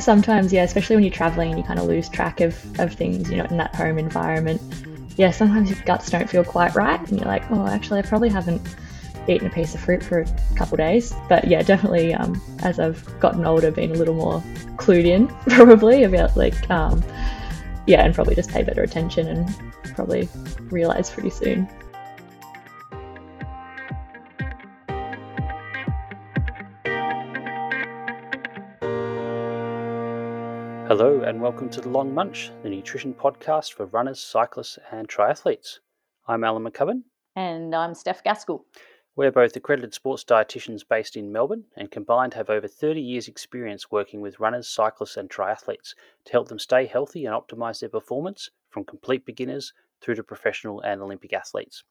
sometimes, yeah, especially when you're traveling and you kind of lose track of, of things, you know, in that home environment. Yeah, sometimes your guts don't feel quite right, and you're like, oh, actually, I probably haven't eaten a piece of fruit for a couple days. But yeah, definitely, um, as I've gotten older, been a little more clued in, probably about like, um, yeah, and probably just pay better attention and probably realize pretty soon. And welcome to The Long Munch, the nutrition podcast for runners, cyclists, and triathletes. I'm Alan McCubbin. And I'm Steph Gaskell. We're both accredited sports dietitians based in Melbourne and combined have over 30 years' experience working with runners, cyclists, and triathletes to help them stay healthy and optimize their performance from complete beginners through to professional and Olympic athletes.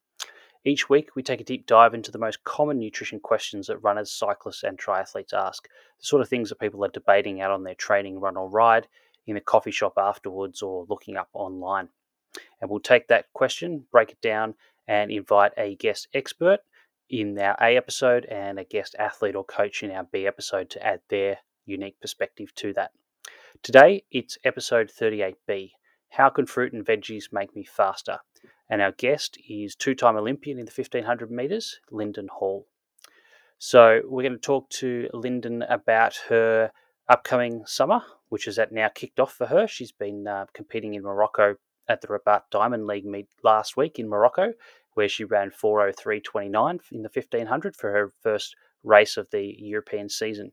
Each week, we take a deep dive into the most common nutrition questions that runners, cyclists, and triathletes ask, the sort of things that people are debating out on their training, run, or ride, in a coffee shop afterwards, or looking up online. And we'll take that question, break it down, and invite a guest expert in our A episode and a guest athlete or coach in our B episode to add their unique perspective to that. Today, it's episode 38B How Can Fruit and Veggies Make Me Faster? And our guest is two time Olympian in the 1500 metres, Linden Hall. So, we're going to talk to Linden about her upcoming summer, which is at now kicked off for her. She's been uh, competing in Morocco at the Rabat Diamond League meet last week in Morocco, where she ran 403.29 in the 1500 for her first race of the European season.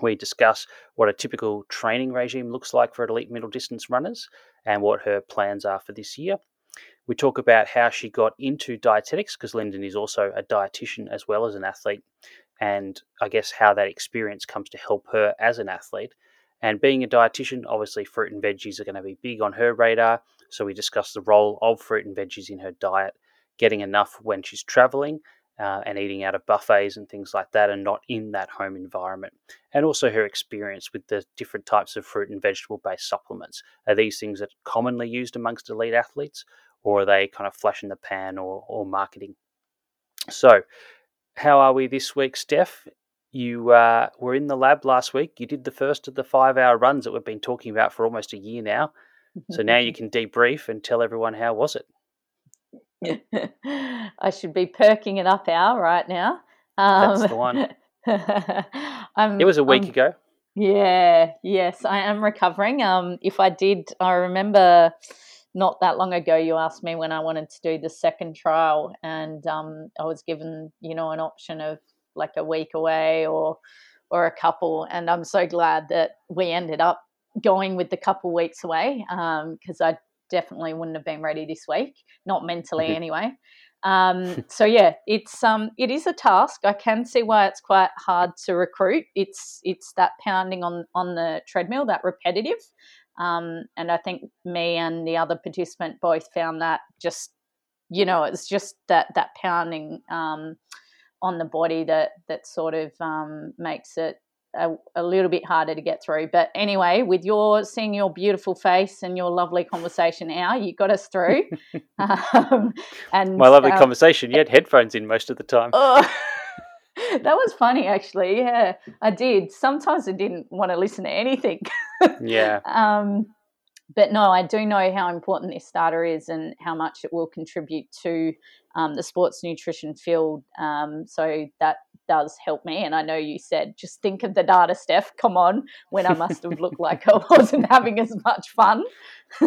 We discuss what a typical training regime looks like for elite middle distance runners and what her plans are for this year. We talk about how she got into dietetics because Linden is also a dietitian as well as an athlete, and I guess how that experience comes to help her as an athlete. And being a dietitian, obviously, fruit and veggies are going to be big on her radar. So we discuss the role of fruit and veggies in her diet, getting enough when she's traveling, uh, and eating out of buffets and things like that, and not in that home environment. And also her experience with the different types of fruit and vegetable based supplements. Are these things that are commonly used amongst elite athletes, or are they kind of flash in the pan or, or marketing? So, how are we this week, Steph? You uh, were in the lab last week. You did the first of the five hour runs that we've been talking about for almost a year now. So now you can debrief and tell everyone how was it. I should be perking it up hour right now. Um, That's the one. it was a week I'm, ago. Yeah, yes, I am recovering. Um, if I did, I remember not that long ago you asked me when I wanted to do the second trial, and um, I was given you know an option of like a week away or or a couple, and I'm so glad that we ended up going with the couple weeks away because um, I definitely wouldn't have been ready this week, not mentally mm-hmm. anyway. Um, so yeah, it's um, it is a task. I can see why it's quite hard to recruit. It's it's that pounding on on the treadmill, that repetitive. Um, and I think me and the other participant both found that just, you know, it's just that that pounding um, on the body that that sort of um, makes it a, a, little bit harder to get through. But anyway, with your seeing your beautiful face and your lovely conversation now, you got us through. um, and my lovely uh, conversation, you had headphones in most of the time. Oh, that was funny, actually. Yeah, I did. Sometimes I didn't want to listen to anything. yeah. Um, but no, I do know how important this data is and how much it will contribute to um, the sports nutrition field. Um, so that does help me. And I know you said, just think of the data, Steph. Come on, when I must have looked like I wasn't having as much fun.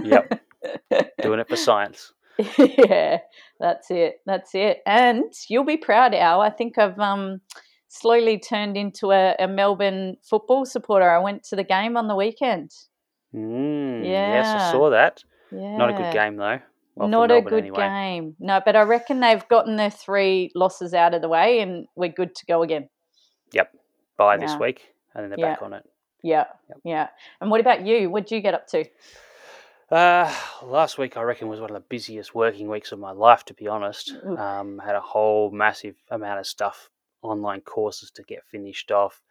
yep. Doing it for science. yeah, that's it. That's it. And you'll be proud, Al. I think I've um, slowly turned into a, a Melbourne football supporter. I went to the game on the weekend. Mm, yeah. Yes, I saw that. Yeah. Not a good game though. Well, Not a good anyway. game. No, but I reckon they've gotten their three losses out of the way and we're good to go again. Yep. By yeah. this week and then they're yeah. back on it. Yeah. Yep. Yeah. And what about you? What did you get up to? Uh, last week I reckon was one of the busiest working weeks of my life. To be honest, um, had a whole massive amount of stuff, online courses to get finished off.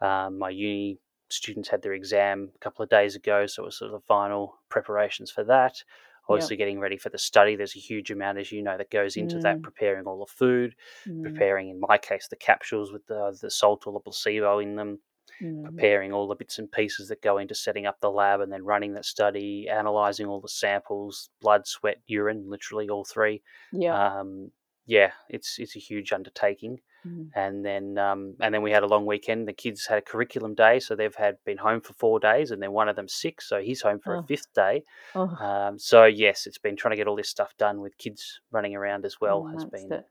Um, my uni students had their exam a couple of days ago, so it was sort of the final preparations for that. Obviously, yep. getting ready for the study. There's a huge amount, as you know, that goes into mm. that. Preparing all the food, mm. preparing, in my case, the capsules with the the salt or the placebo in them, Mm. preparing all the bits and pieces that go into setting up the lab and then running that study, analyzing all the samples, blood, sweat, urine, literally all three. Yeah. Um, yeah, it's it's a huge undertaking. Mm. And then um, and then we had a long weekend. The kids had a curriculum day, so they've had been home for four days, and then one of them sick, so he's home for Oh. a fifth day. Oh, Um, so yes, it's been trying to get all this stuff done with kids running around as well mm, has been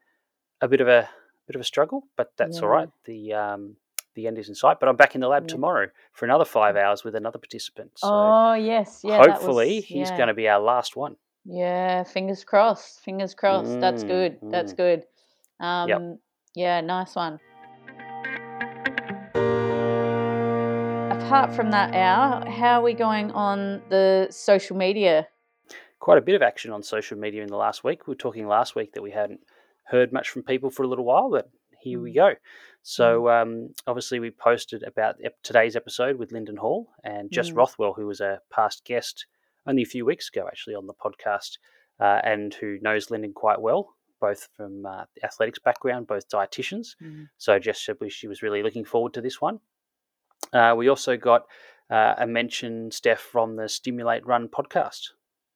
a bit of a bit of a struggle, but that's all Yeah. right. The um, the end is in sight. But I'm back in the lab Yeah. tomorrow for another five hours with another participant. So oh yes, yeah. hopefully was- he's going to be our last one. Yeah, fingers crossed. Fingers crossed. That's Mm, good. That's mm. good. Um, Yeah, nice one. Apart from that, hour, how are we going on the social media? Quite a bit of action on social media in the last week. We were talking last week that we hadn't heard much from people for a little while, but here we Mm. go. So um, obviously we posted about today's episode with Linden Hall and Jess Mm. Rothwell, who was a past guest only a few weeks ago, actually, on the podcast, uh, and who knows Linden quite well, both from uh, the athletics background, both dietitians. So Jess said she was really looking forward to this one. Uh, we also got uh, a mention, Steph, from the Stimulate Run podcast.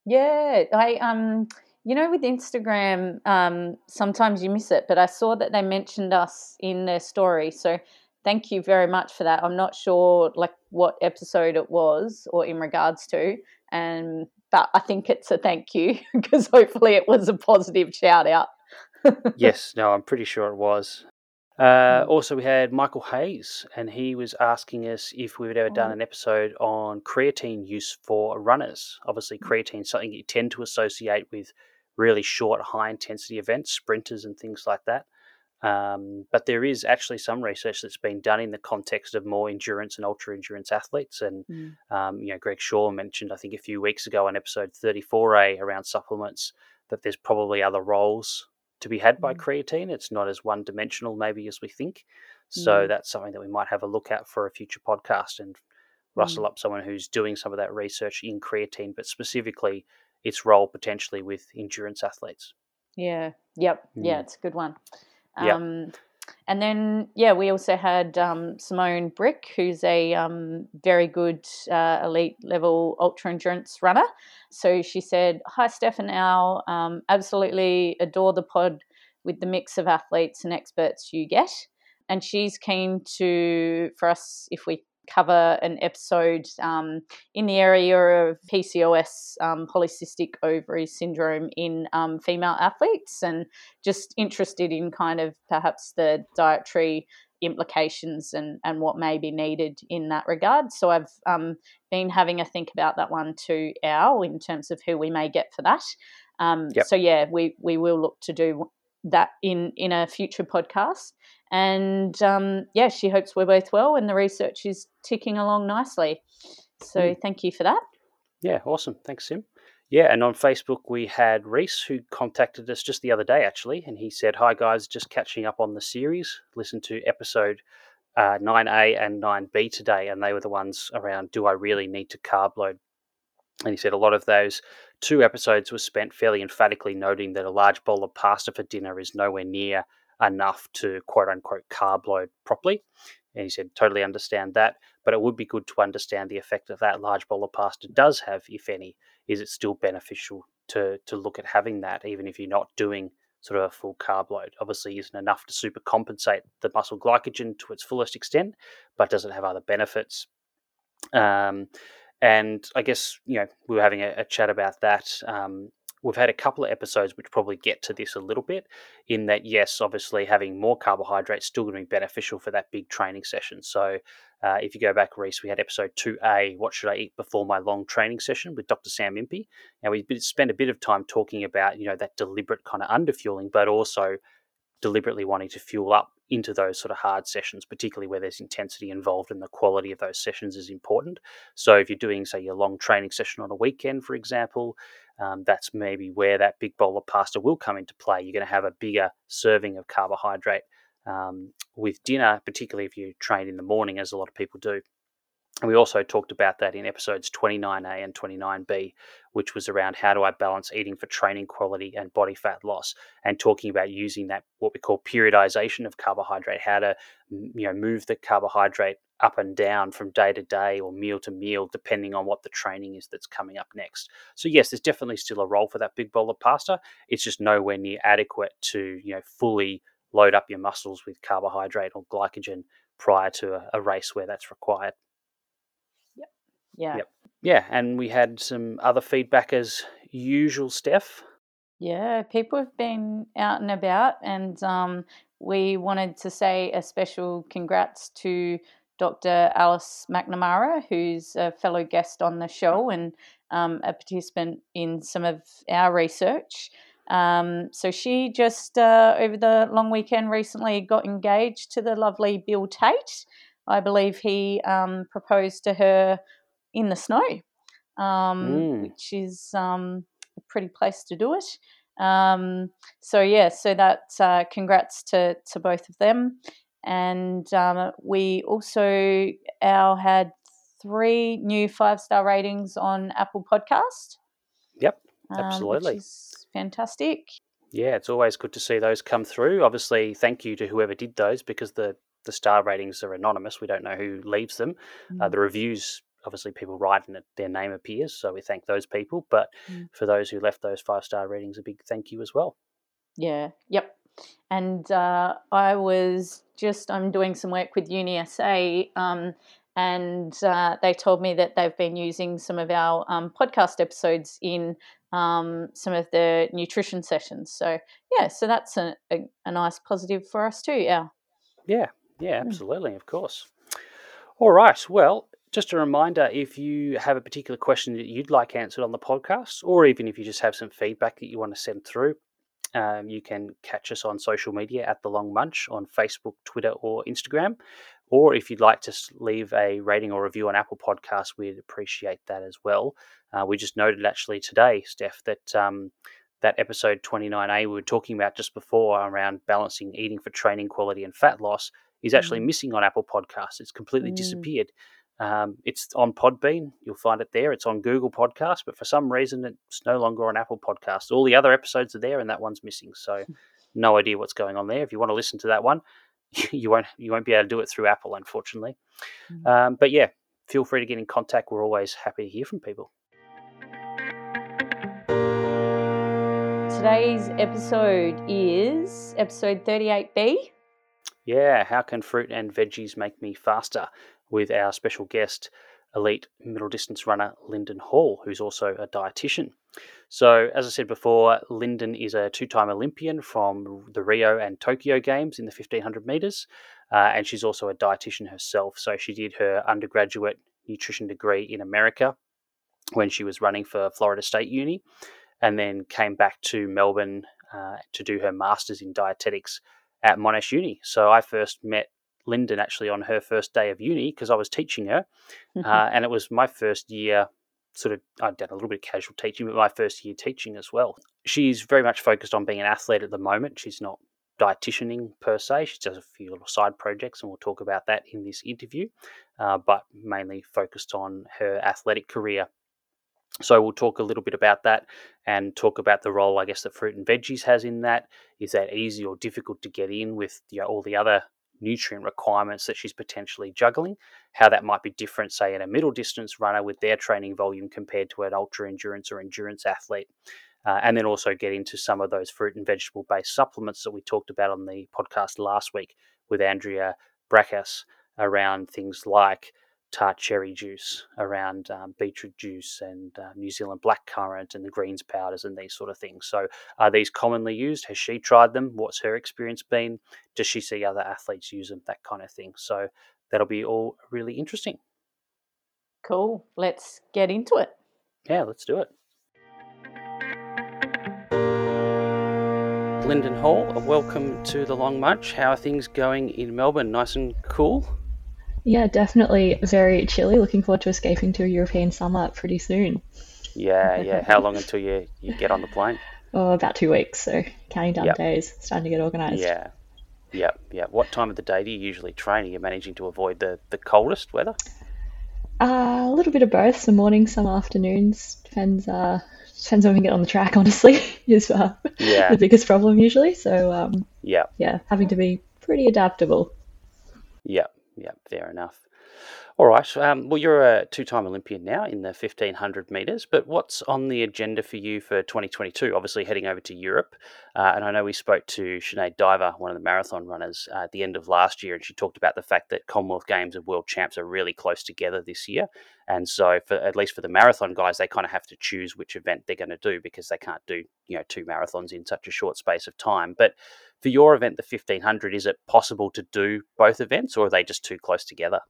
Yeah, I um, you know, with Instagram, um, sometimes you miss it, but I saw that they mentioned us in their story, so thank you very much for that. I'm not sure like what episode it was or in regards to, and but I think it's a thank you because hopefully it was a positive shout out. Yes, no, I'm pretty sure it was. Uh, Mm. also, we had Michael Hayes, and he was asking us if we've ever done Oh. an episode on creatine use for runners. Obviously, Mm. creatine is something you tend to associate with really short, high intensity events, sprinters, and things like that. Um, but there is actually some research that's been done in the context of more endurance and ultra endurance athletes. And Mm. um, you know, Greg Shaw mentioned, I think, a few weeks ago on episode 34A around supplements that there's probably other roles to be had by Mm. creatine. It's not as one dimensional, maybe, as we think. So Mm. that's something that we might have a look at for a future podcast and rustle up someone who's doing some of that research in creatine, but specifically its role potentially with endurance athletes. Yeah. Yep. Yeah, Mm. it's a good one. Yep. And then, yeah, we also had um, Simone Brick, who's a um, very good uh, elite level ultra endurance runner. So she said, Hi, Steph and Al. Um, absolutely adore the pod with the mix of athletes and experts you get. And she's keen to, for us, if we cover an episode um, in the area of PCOS, um, polycystic ovary syndrome in um, female athletes, and just interested in kind of perhaps the dietary implications and, and what may be needed in that regard. So I've um, been having a think about that one too, Al, in terms of who we may get for that. Um, Yep. So yeah, we we will look to do that in in a future podcast. And um, yeah, she hopes we're both well, and the research is ticking along nicely. So Mm. thank you for that. Yeah, awesome. Thanks, Sim. Yeah, and on Facebook we had Reese who contacted us just the other day actually, and he said, "Hi guys, just catching up on the series. Listen to episode uh, 9A and 9B today, and they were the ones around. Do I really need to carb load?" And he said a lot of those two episodes were spent fairly emphatically noting that a large bowl of pasta for dinner is nowhere near enough to quote unquote carb load properly. And he said, totally understand that, but it would be good to understand the effect that that large bowl of pasta does have, if any. Is it still beneficial to to look at having that, even if you're not doing sort of a full carb load? Obviously, isn't enough to super compensate the muscle glycogen to its fullest extent, but does it have other benefits? Um, and I guess you know we were having a, a chat about that. Um, we've had a couple of episodes which probably get to this a little bit. In that, yes, obviously having more carbohydrates still going to be beneficial for that big training session. So, uh, if you go back, Reese, we had episode two A, what should I eat before my long training session with Dr. Sam Impey. and we spent a bit of time talking about you know that deliberate kind of underfueling, but also deliberately wanting to fuel up into those sort of hard sessions, particularly where there's intensity involved and the quality of those sessions is important. So if you're doing, say, your long training session on a weekend, for example, um, that's maybe where that big bowl of pasta will come into play. You're going to have a bigger serving of carbohydrate um, with dinner, particularly if you train in the morning, as a lot of people do. We also talked about that in episodes 29A and 29B, which was around how do I balance eating for training quality and body fat loss, and talking about using that what we call periodization of carbohydrate, how to you know move the carbohydrate up and down from day to day or meal to meal, depending on what the training is that's coming up next. So yes, there's definitely still a role for that big bowl of pasta. It's just nowhere near adequate to you know fully load up your muscles with carbohydrate or glycogen prior to a, a race where that's required. Yeah. Yep. Yeah, and we had some other feedback as usual, Steph. Yeah, people have been out and about, and um, we wanted to say a special congrats to Dr. Alice McNamara, who's a fellow guest on the show and um, a participant in some of our research. Um, so she just uh, over the long weekend recently got engaged to the lovely Bill Tate. I believe he um, proposed to her in the snow, um, mm. which is um, a pretty place to do it. Um, so yeah, so that uh, congrats to to both of them, and um, we also our had three new five star ratings on Apple Podcast. Yep, absolutely, fantastic. Yeah, it's always good to see those come through. Obviously, thank you to whoever did those because the the star ratings are anonymous. We don't know who leaves them. Uh, mm. Uh, the reviews obviously people write and their name appears, so we thank those people. But mm. for those who left those five star ratings, a big thank you as well. Yeah. Yep. And uh, I was just I'm doing some work with UniSA, um, and uh, they told me that they've been using some of our um, podcast episodes in um, some of the nutrition sessions. So yeah, so that's a, a, a nice positive for us too. Yeah. Yeah. Yeah. Mm. Absolutely. Mm. Of course. All right. Well, just a reminder if you have a particular question that you'd like answered on the podcast, or even if you just have some feedback that you want to send through, um, you can catch us on social media at The Long Munch on Facebook, Twitter, or Instagram. Or if you'd like to leave a rating or review on Apple Podcasts, we'd appreciate that as well. Uh, we just noted actually today, Steph, that um, that episode 29A we were talking about just before around balancing eating for training quality and fat loss is actually mm. missing on Apple Podcasts. It's completely mm. disappeared. Um, it's on Podbean. You'll find it there. It's on Google Podcasts, but for some reason, it's no longer on Apple Podcasts. All the other episodes are there, and that one's missing. So, no idea what's going on there. If you want to listen to that one, you won't you won't be able to do it through Apple, unfortunately. Mm-hmm. Um, but yeah, feel free to get in contact. We're always happy to hear from people. Today's episode is episode 38B. Yeah, how can fruit and veggies make me faster? With our special guest, elite middle distance runner Linden Hall, who's also a dietitian. So, as I said before, Linden is a two time Olympian from the Rio and Tokyo Games in the 1500 meters, uh, and she's also a dietitian herself. So, she did her undergraduate nutrition degree in America when she was running for Florida State Uni, and then came back to Melbourne uh, to do her master's in dietetics at Monash Uni. So, I first met Linden actually on her first day of uni because I was teaching her, mm-hmm. uh, and it was my first year. Sort of, I'd done a little bit of casual teaching, but my first year teaching as well. She's very much focused on being an athlete at the moment. She's not dietitianing per se. She does a few little side projects, and we'll talk about that in this interview. Uh, but mainly focused on her athletic career. So we'll talk a little bit about that and talk about the role, I guess, that fruit and veggies has in that. Is that easy or difficult to get in with you know, all the other nutrient requirements that she's potentially juggling, how that might be different, say, in a middle distance runner with their training volume compared to an ultra endurance or endurance athlete. Uh, and then also get into some of those fruit and vegetable based supplements that we talked about on the podcast last week with Andrea Braakhuis around things like tart cherry juice, around um, beetroot juice and uh, New Zealand blackcurrant and the greens powders and these sort of things. So, are these commonly used? Has she tried them? What's her experience been? Does she see other athletes use them? That kind of thing. So, that'll be all really interesting. Cool. Let's get into it. Yeah, let's do it. Linden Hall, welcome to the Long Munch. How are things going in Melbourne? Nice and cool? Yeah, definitely very chilly. Looking forward to escaping to a European summer pretty soon. Yeah, yeah. How long until you, you get on the plane? Oh, about two weeks. So counting down yep. days, starting to get organised. Yeah, yeah, yeah. What time of the day do you usually train? Are you managing to avoid the, the coldest weather? Uh, a little bit of both. Some mornings, some afternoons. Depends. Uh, depends when we get on the track. Honestly, is uh, yeah. the biggest problem usually. So um, yeah, yeah, having to be pretty adaptable. Yeah, yeah, fair enough. All right. Um, well, you're a two-time Olympian now in the 1500 meters, but what's on the agenda for you for 2022? Obviously, heading over to Europe, uh, and I know we spoke to Sinead Diver, one of the marathon runners, uh, at the end of last year, and she talked about the fact that Commonwealth Games and World Champs are really close together this year, and so for at least for the marathon guys, they kind of have to choose which event they're going to do because they can't do you know two marathons in such a short space of time. But for your event, the 1500, is it possible to do both events, or are they just too close together?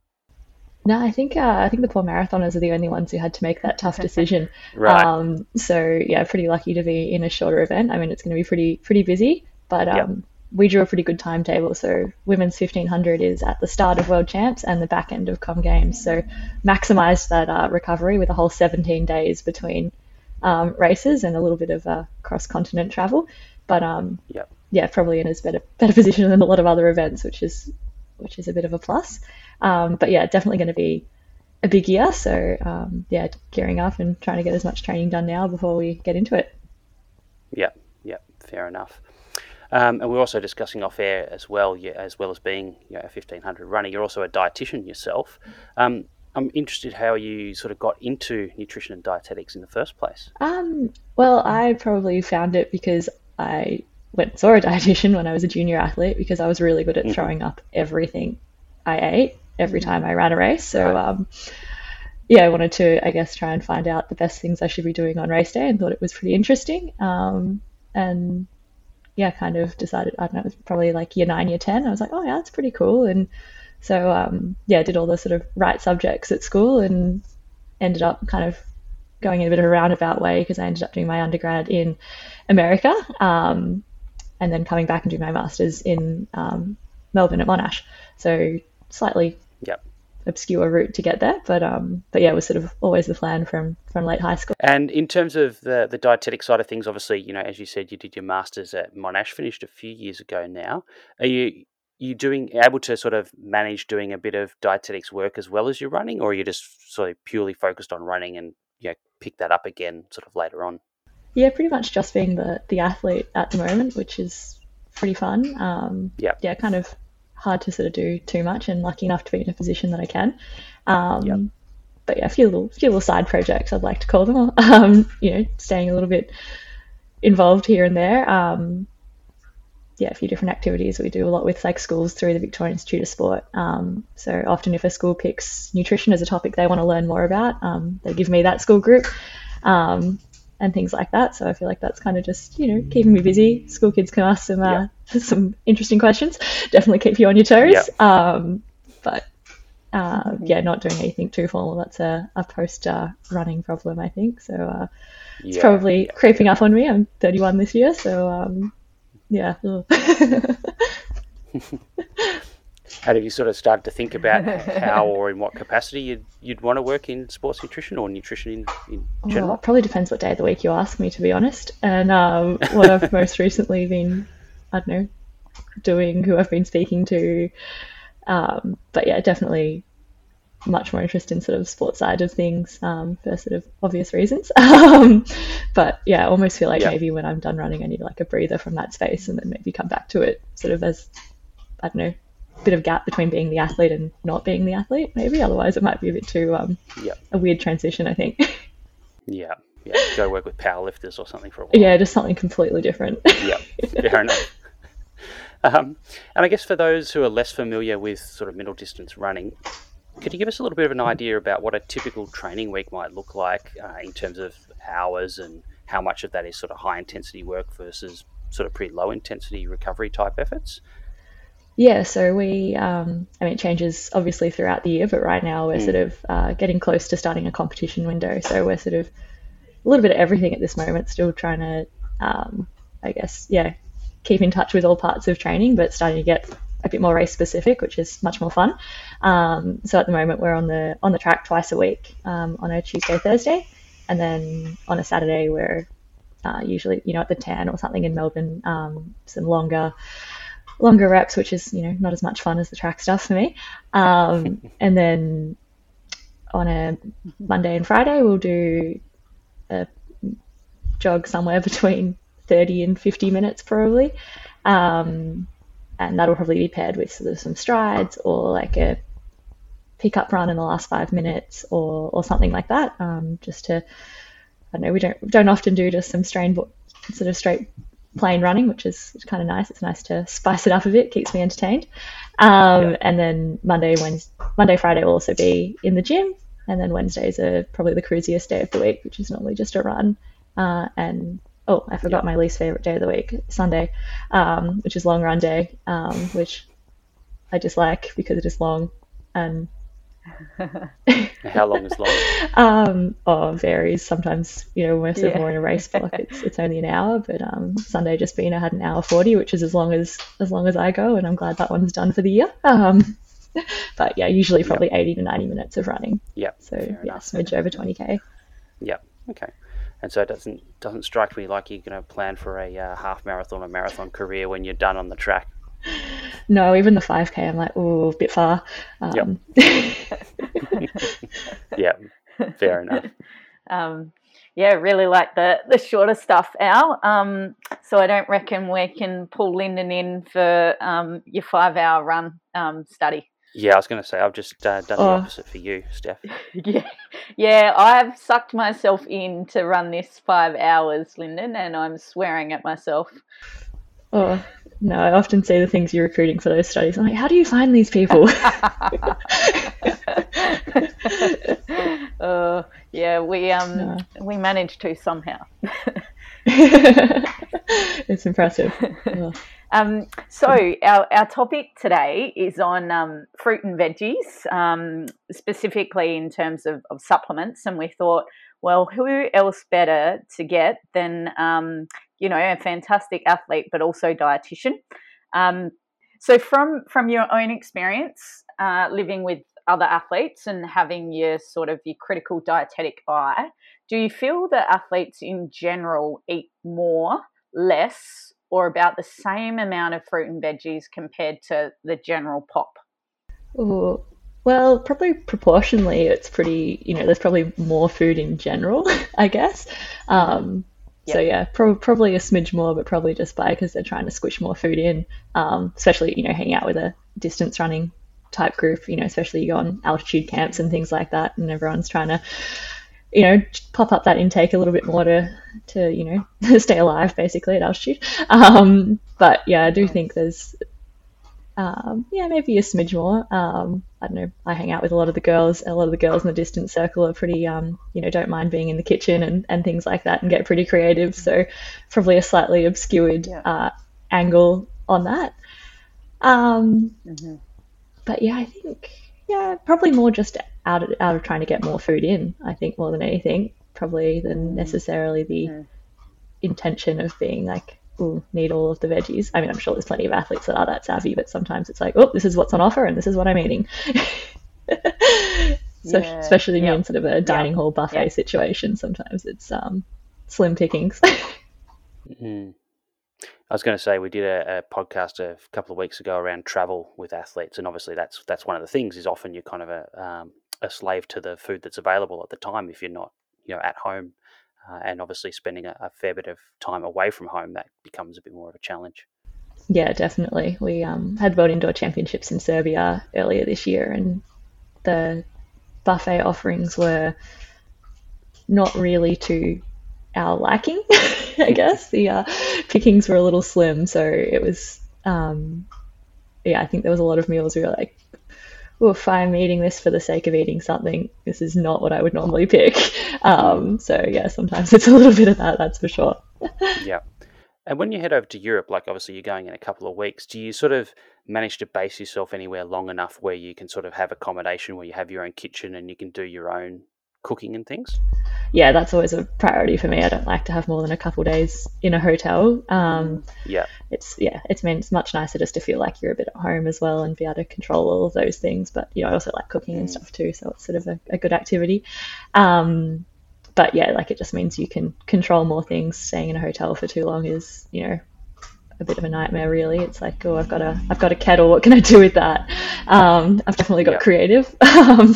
No, I think uh, I think the poor marathoners are the only ones who had to make that tough decision. right. Um, so yeah, pretty lucky to be in a shorter event. I mean, it's going to be pretty pretty busy, but um, yep. we drew a pretty good timetable. So women's 1500 is at the start of World Champs and the back end of Com Games. So maximised that uh, recovery with a whole 17 days between um, races and a little bit of uh, cross continent travel. But um, yep. yeah, probably in a better better position than a lot of other events, which is which is a bit of a plus. Um, but yeah, definitely going to be a big year. So um, yeah, gearing up and trying to get as much training done now before we get into it. Yeah, yeah, fair enough. Um, and we're also discussing off air as well, as well as being you know, a 1500 runner. You're also a dietitian yourself. Um, I'm interested how you sort of got into nutrition and dietetics in the first place. Um, well, I probably found it because I went and saw a dietitian when I was a junior athlete because I was really good at mm-hmm. throwing up everything I ate every time I ran a race. So um, yeah, I wanted to, I guess, try and find out the best things I should be doing on race day, and thought it was pretty interesting. Um, and yeah, kind of decided, I don't know, it was probably like year nine, year ten. I was like, oh yeah, that's pretty cool. And so um, yeah, I did all the sort of right subjects at school, and ended up kind of going in a bit of a roundabout way because I ended up doing my undergrad in America. Um, and then coming back and doing my master's in um, Melbourne at Monash. So slightly yep. obscure route to get there, but um, but yeah, it was sort of always the plan from from late high school. And in terms of the the dietetic side of things, obviously, you know, as you said, you did your masters at Monash, finished a few years ago now. Are you you doing able to sort of manage doing a bit of dietetics work as well as you're running, or are you just sort of purely focused on running and you know, pick that up again sort of later on? Yeah, pretty much just being the the athlete at the moment, which is pretty fun. Um, yeah, yeah, kind of hard to sort of do too much and lucky enough to be in a position that I can. Um, yep. But yeah, a few little, few little side projects I'd like to call them. Um, you know, staying a little bit involved here and there. Um, yeah, a few different activities we do a lot with like schools through the Victorian Institute of Sport. Um, so often, if a school picks nutrition as a topic they want to learn more about, um, they give me that school group. Um, and things like that. So I feel like that's kind of just you know keeping me busy. School kids can ask some uh, yeah. some interesting questions. Definitely keep you on your toes. Yeah. Um, but uh, yeah, not doing anything too formal. That's a, a post uh, running problem, I think. So uh, it's yeah. probably creeping up on me. I'm 31 this year, so um, yeah. And have you sort of started to think about how or in what capacity you'd, you'd want to work in sports nutrition or nutrition in, in general? Well, it probably depends what day of the week you ask me, to be honest. And um, what I've most recently been, I don't know, doing, who I've been speaking to. Um, but yeah, definitely much more interest in sort of sports side of things um, for sort of obvious reasons. Um, but yeah, I almost feel like yeah. maybe when I'm done running, I need like a breather from that space and then maybe come back to it sort of as, I don't know, bit of gap between being the athlete and not being the athlete, maybe. Otherwise, it might be a bit too um, yep. a weird transition, I think. yeah, yeah. Go work with powerlifters or something for a while. Yeah, just something completely different. yeah, fair enough. Um, and I guess for those who are less familiar with sort of middle distance running, could you give us a little bit of an idea about what a typical training week might look like uh, in terms of hours and how much of that is sort of high intensity work versus sort of pretty low intensity recovery type efforts? Yeah, so we, um, I mean, it changes obviously throughout the year, but right now we're mm. sort of uh, getting close to starting a competition window. So we're sort of a little bit of everything at this moment, still trying to, um, I guess, yeah, keep in touch with all parts of training, but starting to get a bit more race specific, which is much more fun. Um, so at the moment we're on the on the track twice a week, um, on a Tuesday, Thursday, and then on a Saturday we're uh, usually you know at the Tan or something in Melbourne, um, some longer longer reps, which is you know not as much fun as the track stuff for me. Um, and then on a Monday and Friday, we'll do a jog somewhere between 30 and 50 minutes probably. Um, and that'll probably be paired with sort of some strides or like a pick up run in the last five minutes or or something like that, um, just to I don't know we don't don't often do just some strain sort of straight plain running, which is kind of nice. It's nice to spice it up a bit, keeps me entertained. Um, yeah. And then Monday, Wednesday, Monday, Friday will also be in the gym, and then Wednesdays are probably the cruisiest day of the week, which is normally just a run. Uh, and oh, I forgot yeah. my least favorite day of the week, Sunday, um, which is long run day, um, which I dislike because it is long and How long is long? um, oh, varies. Sometimes, you know, most of more in a race block, it's it's only an hour. But um, Sunday just been I had an hour forty, which is as long as as long as I go, and I'm glad that one's done for the year. Um, but yeah, usually probably yep. eighty to ninety minutes of running. Yeah. So yeah, enough. smidge over twenty k. Yep. Okay. And so it doesn't doesn't strike me like you're going to plan for a uh, half marathon or marathon career when you're done on the track no, even the 5K, I'm like, oh, a bit far. Um, yep. yeah, fair enough. Um, yeah, really like the the shorter stuff, Al. Um, so I don't reckon we can pull Linden in for um, your five hour run um, study. Yeah, I was going to say I've just uh, done oh. the opposite for you, Steph. yeah, yeah, I've sucked myself in to run this five hours, Linden, and I'm swearing at myself. Oh, no, I often say the things you're recruiting for those studies. I'm like, how do you find these people? uh, yeah, we um no. we managed to somehow. it's impressive. Um, so our, our topic today is on um, fruit and veggies, um, specifically in terms of, of, supplements, and we thought, well, who else better to get than um, you know, a fantastic athlete, but also dietitian. Um, so, from from your own experience uh, living with other athletes and having your sort of your critical dietetic eye, do you feel that athletes in general eat more, less, or about the same amount of fruit and veggies compared to the general pop? Ooh, well, probably proportionally, it's pretty. You know, there's probably more food in general, I guess. Um, Yep. So yeah, pro- probably a smidge more, but probably just by because they're trying to squish more food in, um, especially you know hanging out with a distance running type group. You know, especially you go on altitude camps and things like that, and everyone's trying to you know pop up that intake a little bit more to to you know stay alive basically at altitude. Um, but yeah, I do think there's um, yeah, maybe a smidge more. Um, I don't know. I hang out with a lot of the girls. A lot of the girls in the distance circle are pretty, um, you know, don't mind being in the kitchen and, and things like that and get pretty creative. So probably a slightly obscured yeah. uh, angle on that. Um, mm-hmm. But yeah, I think yeah, probably more just out of, out of trying to get more food in. I think more than anything, probably than mm. necessarily the mm. intention of being like ooh, need all of the veggies. I mean, I'm sure there's plenty of athletes that are that savvy, but sometimes it's like, oh, this is what's on offer and this is what I'm eating. so, yeah. especially yep. in sort of a dining yep. hall buffet yep. situation, sometimes it's um, slim pickings. mm-hmm. I was going to say we did a, a, podcast a couple of weeks ago around travel with athletes, and obviously that's that's one of the things is often you're kind of a um, a slave to the food that's available at the time if you're not you know at home uh, and obviously spending a, a, fair bit of time away from home, that becomes a bit more of a challenge. Yeah, definitely. We um, had World Indoor Championships in Serbia earlier this year, and the buffet offerings were not really to our liking, I guess. The uh, pickings were a little slim, so it was, um, yeah, I think there was a lot of meals we were like, oof, I'm eating this for the sake of eating something. This is not what I would normally pick. Um, so yeah, sometimes it's a little bit of that, that's for sure. yeah. And when you head over to Europe, like obviously you're going in a couple of weeks, do you sort of manage to base yourself anywhere long enough where you can sort of have accommodation where you have your own kitchen and you can do your own cooking and things? Yeah, that's always a priority for me. I don't like to have more than a couple days in a hotel. Um, yeah, it's yeah, it's mean it's much nicer just to feel like you're a bit at home as well and be able to control all of those things. But you know, I also like cooking and mm. stuff too, so it's sort of a, a good activity. Um, but yeah, like it just means you can control more things. Staying in a hotel for too long is you know a bit of a nightmare really it's like oh i've got a i've got a kettle what can i do with that um, i've definitely got yeah. creative um,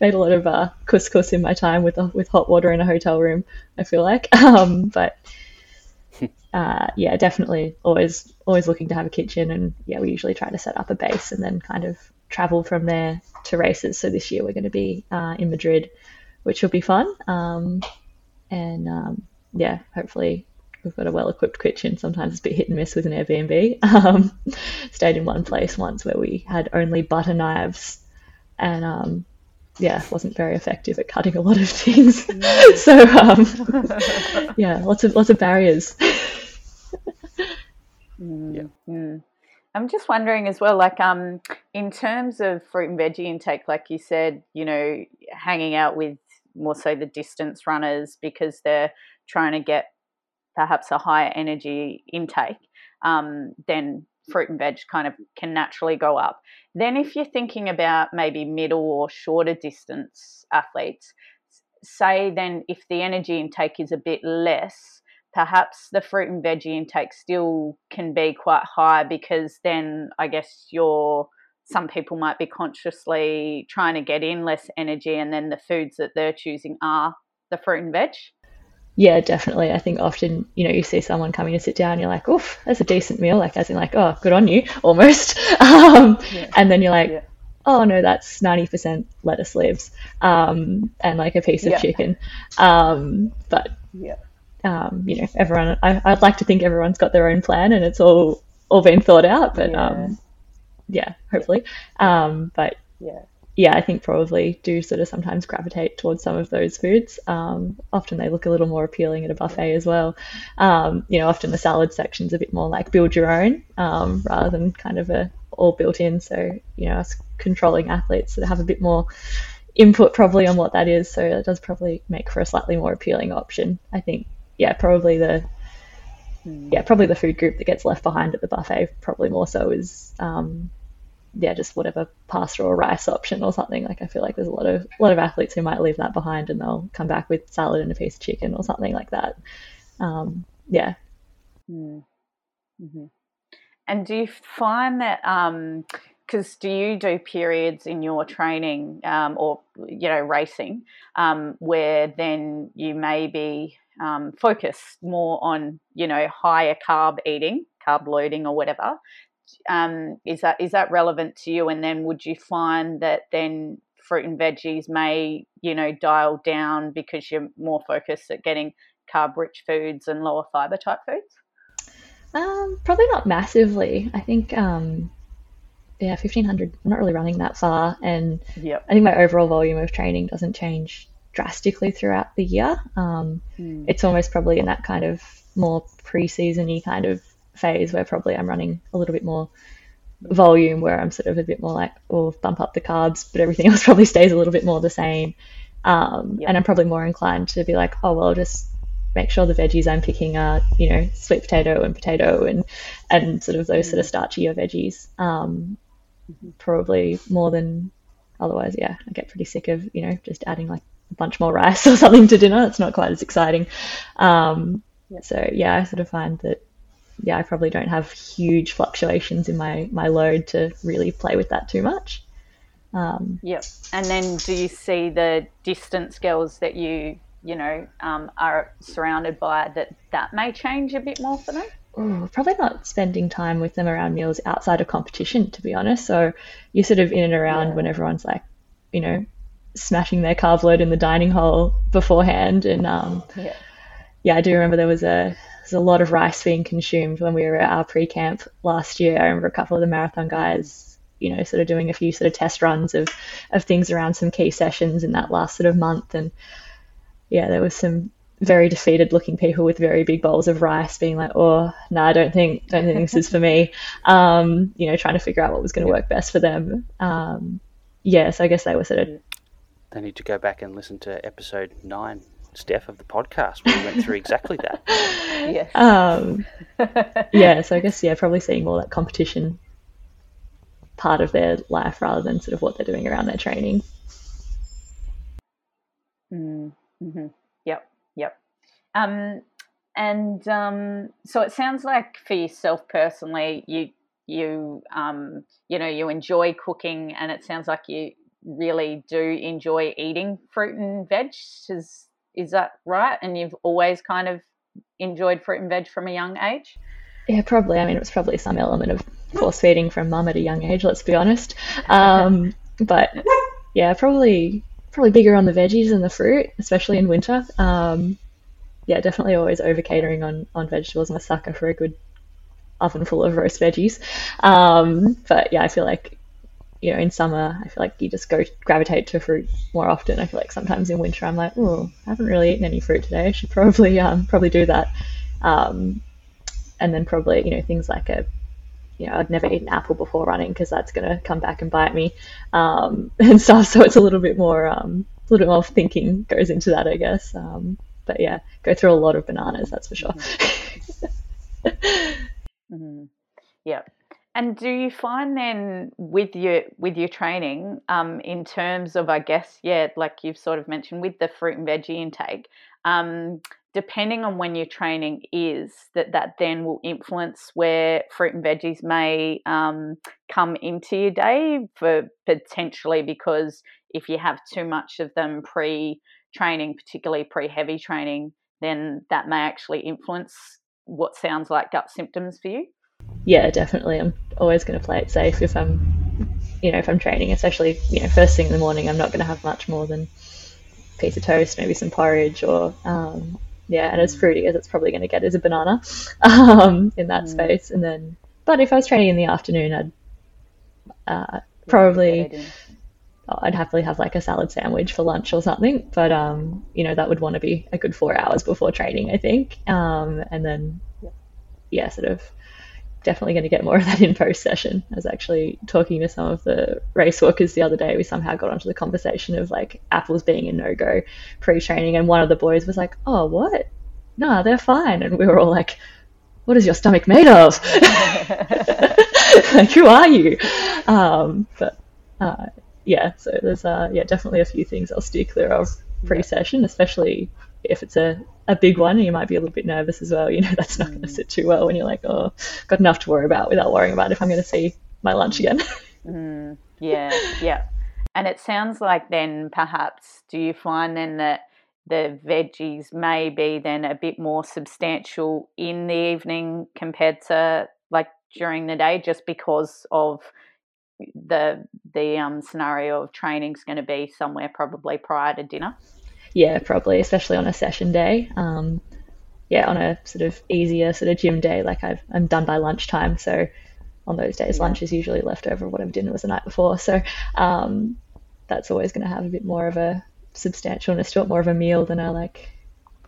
made a lot of uh, couscous in my time with with hot water in a hotel room. I feel like, um, but uh, yeah, definitely always always looking to have a kitchen, and yeah, we usually try to set up a base and then kind of travel from there to races. So this year we're going to be uh, in Madrid, which will be fun. Um, and um, yeah, hopefully we've got a well-equipped kitchen. Sometimes it's a bit hit and miss with an Airbnb. Um, stayed in one place once where we had only butter knives, and um, yeah, wasn't very effective at cutting a lot of things. so um, yeah, lots of lots of barriers. mm, yeah. Mm. I'm just wondering as well, like um, in terms of fruit and veggie intake, like you said, you know, hanging out with more so the distance runners because they're trying to get perhaps a higher energy intake, um, then fruit and veg kind of can naturally go up. Then, if you're thinking about maybe middle or shorter distance athletes, say then if the energy intake is a bit less, perhaps the fruit and veggie intake still can be quite high because then I guess you're some people might be consciously trying to get in less energy and then the foods that they're choosing are the fruit and veg yeah, definitely. I think often, you know, you see someone coming to sit down, you're like, oof, that's a decent meal, like as in like, oh, good on you, almost. Um, yeah. And then you're like, yeah. oh no, that's 90% lettuce leaves um, and like a piece of yeah. chicken. Um, but yeah, um, you know, everyone, I, would like to think everyone's got their own plan and it's all all been thought out. But yeah, hopefully. Um, but yeah yeah, I think probably do sort of sometimes gravitate towards some of those foods. Um, often they look a little more appealing at a buffet as well. Um, you know, often the salad section's a bit more like build your own um, rather than kind of a all built in. So, you know, us controlling athletes that have a bit more input probably on what that is. So it does probably make for a slightly more appealing option. I think, yeah, probably the hmm. yeah, probably the food group that gets left behind at the buffet, probably more so is um, yeah, just whatever pasta or rice option or something. Like I feel like there's a lot of a lot of athletes who might leave that behind and they'll come back with salad and a piece of chicken or something like that. Um, yeah. Mm. Mm-hmm. And do you find that because um, do you do periods in your training um, or you know racing um, where then you may be um, focused more on you know higher carb eating, carb loading or whatever, um, is that is that relevant to you? And then would you find that then fruit and veggies may you know dial down because you're more focused at getting carb rich foods and lower fiber type foods? Um, probably not massively. I think um, yeah, fifteen hundred. I'm not really running that far, and yep. I think my overall volume of training doesn't change drastically throughout the year. Um, mm. It's almost probably in that kind of more pre-seasony kind of phase where probably I'm running a little bit more volume, where I'm sort of a bit more like, oh, bump up the carbs, but everything else probably stays a little bit more the same. Um, And I'm probably more inclined to be like, oh, well, just make sure the veggies I'm picking are, you know, sweet potato and potato and and sort of those mm-hmm. sort of starchier veggies. Um, mm-hmm. Probably more than otherwise, yeah, I get pretty sick of, you know, just adding like a bunch more rice or something to dinner. It's not quite as exciting. Um, So yeah, I sort of find that yeah, I probably don't have huge fluctuations in my my load to really play with that too much. Um, yep. And then do you see the distance girls that you you know um, are surrounded by that that may change a bit more for them? Ooh, probably not spending time with them around meals outside of competition, to be honest. So you're sort of in and around yeah. when everyone's like, you know, smashing their carb load in the dining hall beforehand. And um, yeah. yeah, I do remember there was a there's a lot of rice being consumed when we were at our pre-camp last year. I remember a couple of the marathon guys, you know, sort of doing a few sort of test runs of, of things around some key sessions in that last sort of month. And yeah, there was some very defeated looking people with very big bowls of rice being like, oh, no, I don't think, don't think this is for me. Um, you know, trying to figure out what was going to work best for them. Um, yeah, so I guess they were sort of. They need to go back and listen to episode nine Steph of the podcast where we went through exactly that. yes. Um, yeah, so I guess yeah, probably seeing more that competition part of their life rather than sort of what they're doing around their training. Mm, mm-hmm. Yep, yep. Um, and um, so it sounds like for yourself personally, you you um, you know you enjoy cooking, and it sounds like you really do enjoy eating fruit and veg. Is is that right? And you've always kind of enjoyed fruit and veg from a young age? Yeah, probably. I mean, it was probably some element of force feeding from mum at a young age. Let's be honest. Um, but yeah, probably probably bigger on the veggies and the fruit, especially in winter. Um, yeah, definitely always over catering on on vegetables. I'm a sucker for a good oven full of roast veggies. Um, but yeah, I feel like you know in summer I feel like you just go gravitate to fruit more often. I feel like sometimes in winter I'm like, oh, I haven't really eaten any fruit today. I should probably um, probably do that. Um, and then probably you know things like a you know, I'd never eaten apple before running because that's going to come back and bite me um, and stuff. So it's a little bit more, um, a little bit more thinking goes into that, I guess. Um, but yeah, go through a lot of bananas, that's for sure. mm-hmm. Yeah. And do you find then with your with your training, um, in terms of I guess yeah, like you've sort of mentioned with the fruit and veggie intake, um, depending on when your training is, that that then will influence where fruit and veggies may um, come into your day for potentially because if you have too much of them pre training, particularly pre heavy training, then that may actually influence what sounds like gut symptoms for you. Yeah, definitely. I'm always going to play it safe if I'm, you know, if I'm training, especially, you know, first thing in the morning, I'm not going to have much more than a piece of toast, maybe some porridge or um, yeah, and as fruity as it's probably going to get is a banana um, in that mm. space. And then, but if I was training in the afternoon, I'd uh, probably oh, I'd happily have like a salad sandwich for lunch or something. But um, you know, that would want to be a good four hours before training, I think. Um, and then, yeah, sort of definitely going to get more of that in post session. I was actually talking to some of the race walkers the other day. We somehow got onto the conversation of like apples being a no go pre training, and one of the boys was like, "Oh, what? No, they're fine." And we were all like, "What is your stomach made of? like, who are you?" Um, but uh, yeah, so there's uh, yeah definitely a few things I'll steer clear of pre session, especially if it's a, a big one, you might be a little bit nervous as well. You know, that's not going to sit too well when you're like, oh, got enough to worry about without worrying about if I'm going to see my lunch again. mm, yeah, yeah. And it sounds like then perhaps do you find then that the veggies may be then a bit more substantial in the evening compared to like during the day just because of the the um, scenario of training is going to be somewhere probably prior to dinner yeah, probably, especially on a session day. Um, yeah, on a sort of easier sort of gym day, like i am done by lunchtime. So on those days, yeah. lunch is usually left over whatever dinner was the night before. So um, that's always going to have a bit more of a substantialness to it, more of a meal than a like,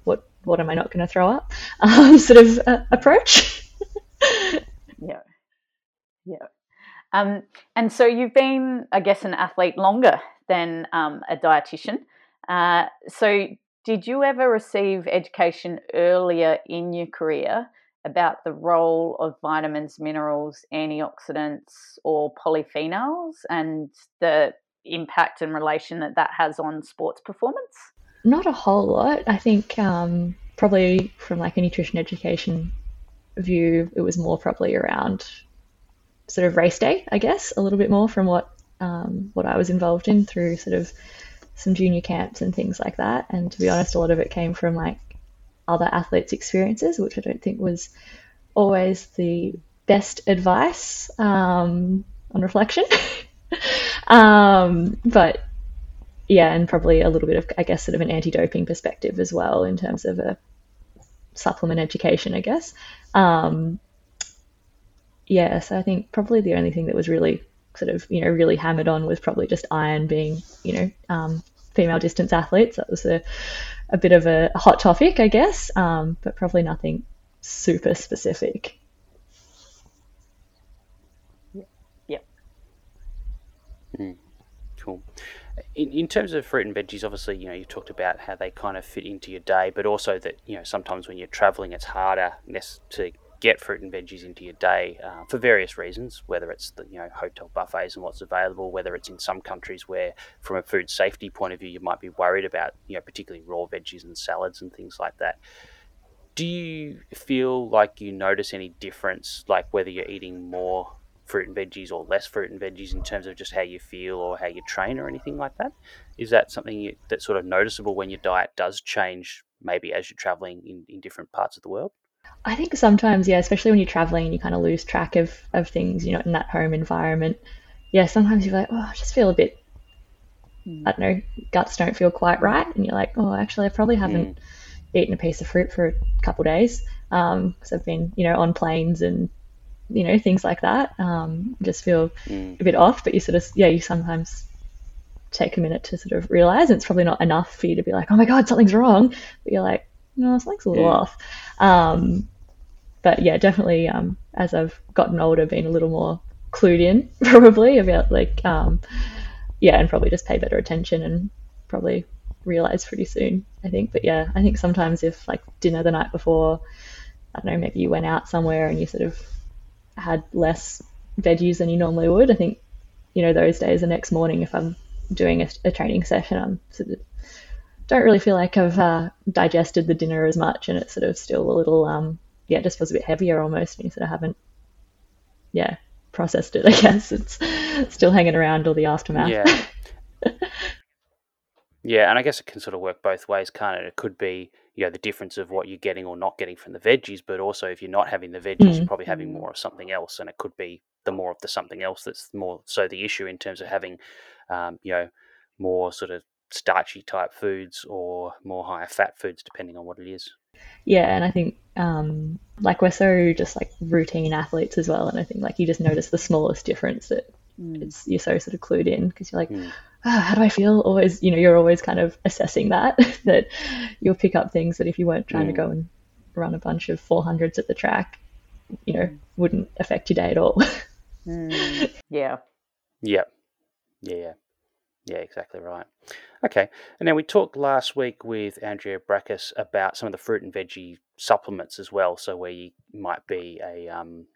what what am I not going to throw up um, sort of uh, approach. yeah, yeah. Um, and so you've been, I guess, an athlete longer than um, a dietitian. Uh, so, did you ever receive education earlier in your career about the role of vitamins, minerals, antioxidants, or polyphenols and the impact and relation that that has on sports performance? Not a whole lot. I think um, probably from like a nutrition education view, it was more probably around sort of race day, I guess, a little bit more from what um, what I was involved in through sort of some junior camps and things like that. And to be honest, a lot of it came from like other athletes' experiences, which I don't think was always the best advice um, on reflection. um, but yeah, and probably a little bit of, I guess, sort of an anti doping perspective as well in terms of a supplement education, I guess. Um, yeah, so I think probably the only thing that was really sort of you know really hammered on was probably just iron being you know um, female distance athletes. That was a, a bit of a hot topic, I guess, um, but probably nothing super specific. Yeah. Mm, cool. In, in terms of fruit and veggies, obviously, you know, you talked about how they kind of fit into your day, but also that, you know, sometimes when you're traveling, it's harder to get fruit and veggies into your day uh, for various reasons, whether it's the you know hotel buffets and what's available, whether it's in some countries where, from a food safety point of view, you might be worried about you know particularly raw veggies and salads and things like that. Do you feel like you notice any difference, like whether you're eating more fruit and veggies or less fruit and veggies in terms of just how you feel or how you train or anything like that? Is that something you, that's sort of noticeable when your diet does change, maybe as you're traveling in, in different parts of the world? I think sometimes, yeah, especially when you're traveling and you kind of lose track of, of things, you know, in that home environment. Yeah, sometimes you're like, oh, I just feel a bit, mm. I don't know, guts don't feel quite right. And you're like, oh, actually, I probably haven't mm. eaten a piece of fruit for a couple days because um, I've been, you know, on planes and, you know, things like that. Um, just feel mm. a bit off, but you sort of, yeah, you sometimes take a minute to sort of realize it's probably not enough for you to be like, oh my God, something's wrong. But you're like, no, something's a little yeah. off. Um, but yeah, definitely um, as I've gotten older, been a little more clued in probably about like, um, yeah, and probably just pay better attention and probably realize pretty soon, I think. But yeah, I think sometimes if like dinner the night before, I don't know, maybe you went out somewhere and you sort of had less veggies than you normally would, I think, you know, those days the next morning, if I'm doing a, a training session, I'm sort of don't really feel like I've uh, digested the dinner as much, and it's sort of still a little, um, yeah, it just feels a bit heavier almost, and you sort of haven't, yeah, processed it. I guess it's still hanging around all the aftermath. Yeah. yeah, and I guess it can sort of work both ways, can't it? It could be you know the difference of what you're getting or not getting from the veggies, but also if you're not having the veggies, mm. you're probably having more of something else, and it could be the more of the something else that's more so the issue in terms of having um, you know, more sort of starchy type foods or more higher fat foods, depending on what it is. Yeah, and I think um, like we're so just like routine athletes as well, and I think like you just notice the smallest difference that mm. it's you're so sort of clued in because you're like, mm. oh, how do I feel? Always, you know, you're always kind of assessing that that you'll pick up things that if you weren't trying mm. to go and run a bunch of 400s at the track, you know, wouldn't affect your day at all. Mm. Yeah. Yeah. Yeah, yeah. Yeah, exactly right. Okay. And then we talked last week with Andrea Braakhuis about some of the fruit and veggie supplements as well. So where you might be a um,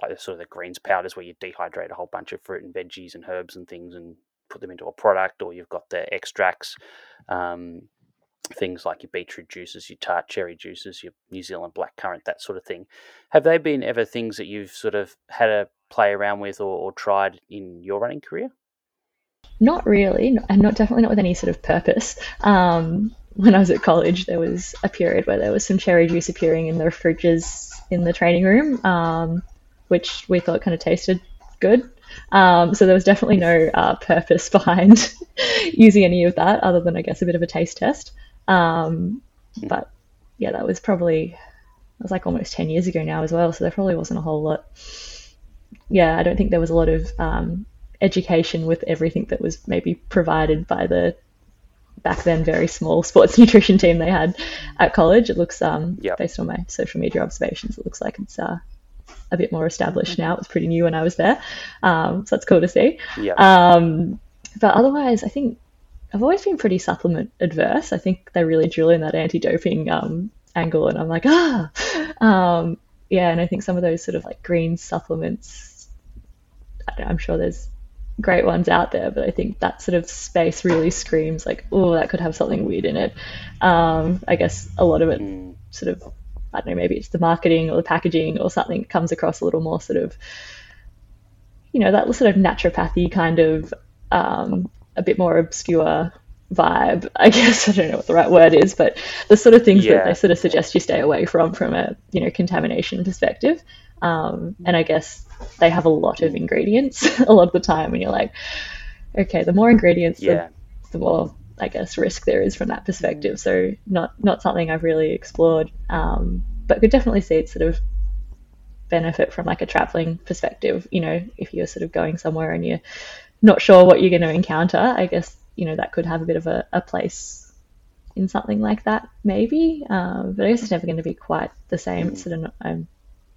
like the sort of the greens powders where you dehydrate a whole bunch of fruit and veggies and herbs and things and put them into a product, or you've got the extracts, um, things like your beetroot juices, your tart cherry juices, your New Zealand blackcurrant, that sort of thing. Have they been ever things that you've sort of had a play around with or, or tried in your running career? Not really, and not definitely not with any sort of purpose. Um, when I was at college, there was a period where there was some cherry juice appearing in the fridges in the training room, um, which we thought kind of tasted good. Um, so there was definitely no uh, purpose behind using any of that, other than I guess a bit of a taste test. Um, but yeah, that was probably it was like almost ten years ago now as well. So there probably wasn't a whole lot. Yeah, I don't think there was a lot of um, education with everything that was maybe provided by the back then very small sports nutrition team they had at college. It looks, um, yep. based on my social media observations, it looks like it's uh, a bit more established now. It was pretty new when I was there, um, so that's cool to see. Yep. Um, but otherwise, I think I've always been pretty supplement adverse. I think they really drill in that anti-doping um, angle, and I'm like, ah, um, yeah. And I think some of those sort of like green supplements, I'm sure there's great ones out there, but I think that sort of space really screams like, oh, that could have something weird in it. Um, I guess a lot of it mm. sort of, I don't know, maybe it's the marketing or the packaging or something comes across a little more sort of, you know, that sort of naturopathy kind of, um, a bit more obscure vibe. I guess I don't know what the right word is, but the sort of things yeah. that they sort of suggest you stay away from from a you know contamination perspective. Um, and I guess they have a lot of ingredients a lot of the time, and you're like, okay, the more ingredients, yeah. the, the more I guess risk there is from that perspective. So not not something I've really explored, um, but could definitely see it sort of benefit from like a traveling perspective. You know, if you're sort of going somewhere and you're not sure what you're going to encounter, I guess you know that could have a bit of a, a place in something like that, maybe. Um, but I guess it's never going to be quite the same. It's sort of not, I'm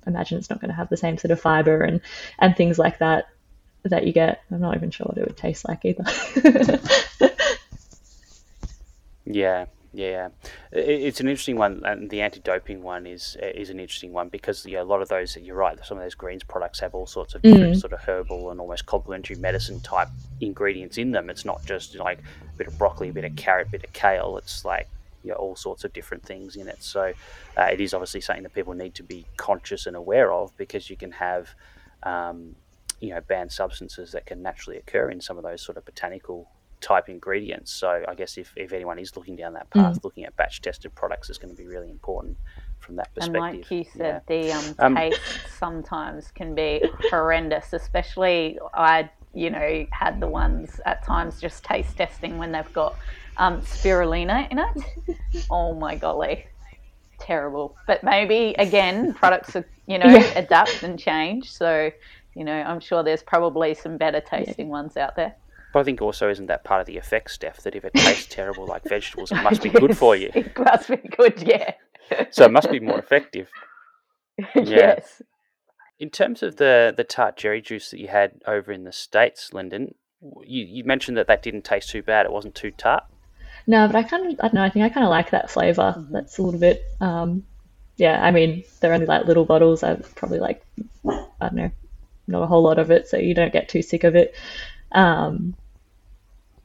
imagine it's not going to have the same sort of fiber and and things like that that you get. I'm not even sure what it would taste like either. yeah, yeah, it's an interesting one, and the anti-doping one is is an interesting one because yeah, a lot of those you're right. Some of those greens products have all sorts of different mm. sort of herbal and almost complementary medicine type ingredients in them. It's not just like a bit of broccoli, a bit of carrot, a bit of kale. It's like you know, all sorts of different things in it. So uh, it is obviously something that people need to be conscious and aware of because you can have, um, you know, banned substances that can naturally occur in some of those sort of botanical type ingredients. So I guess if, if anyone is looking down that path, mm. looking at batch tested products is going to be really important from that perspective. And like you said, yeah. the um, um, taste sometimes can be horrendous. Especially, I you know had the ones at times just taste testing when they've got um, spirulina in it. oh my golly, terrible. But maybe again, products are, you know yeah. adapt and change. So you know, I'm sure there's probably some better tasting yeah. ones out there. But I think also isn't that part of the effect, Steph, that if it tastes terrible like vegetables, it must be good for you. It must be good, yeah. so it must be more effective. Yeah. yes. In terms of the the tart cherry juice that you had over in the states, Linden, you, you mentioned that that didn't taste too bad. It wasn't too tart. No, but I kind of I don't know. I think I kind of like that flavor. Mm-hmm. That's a little bit. Um, yeah, I mean they're only like little bottles. I probably like I don't know, not a whole lot of it, so you don't get too sick of it. Um,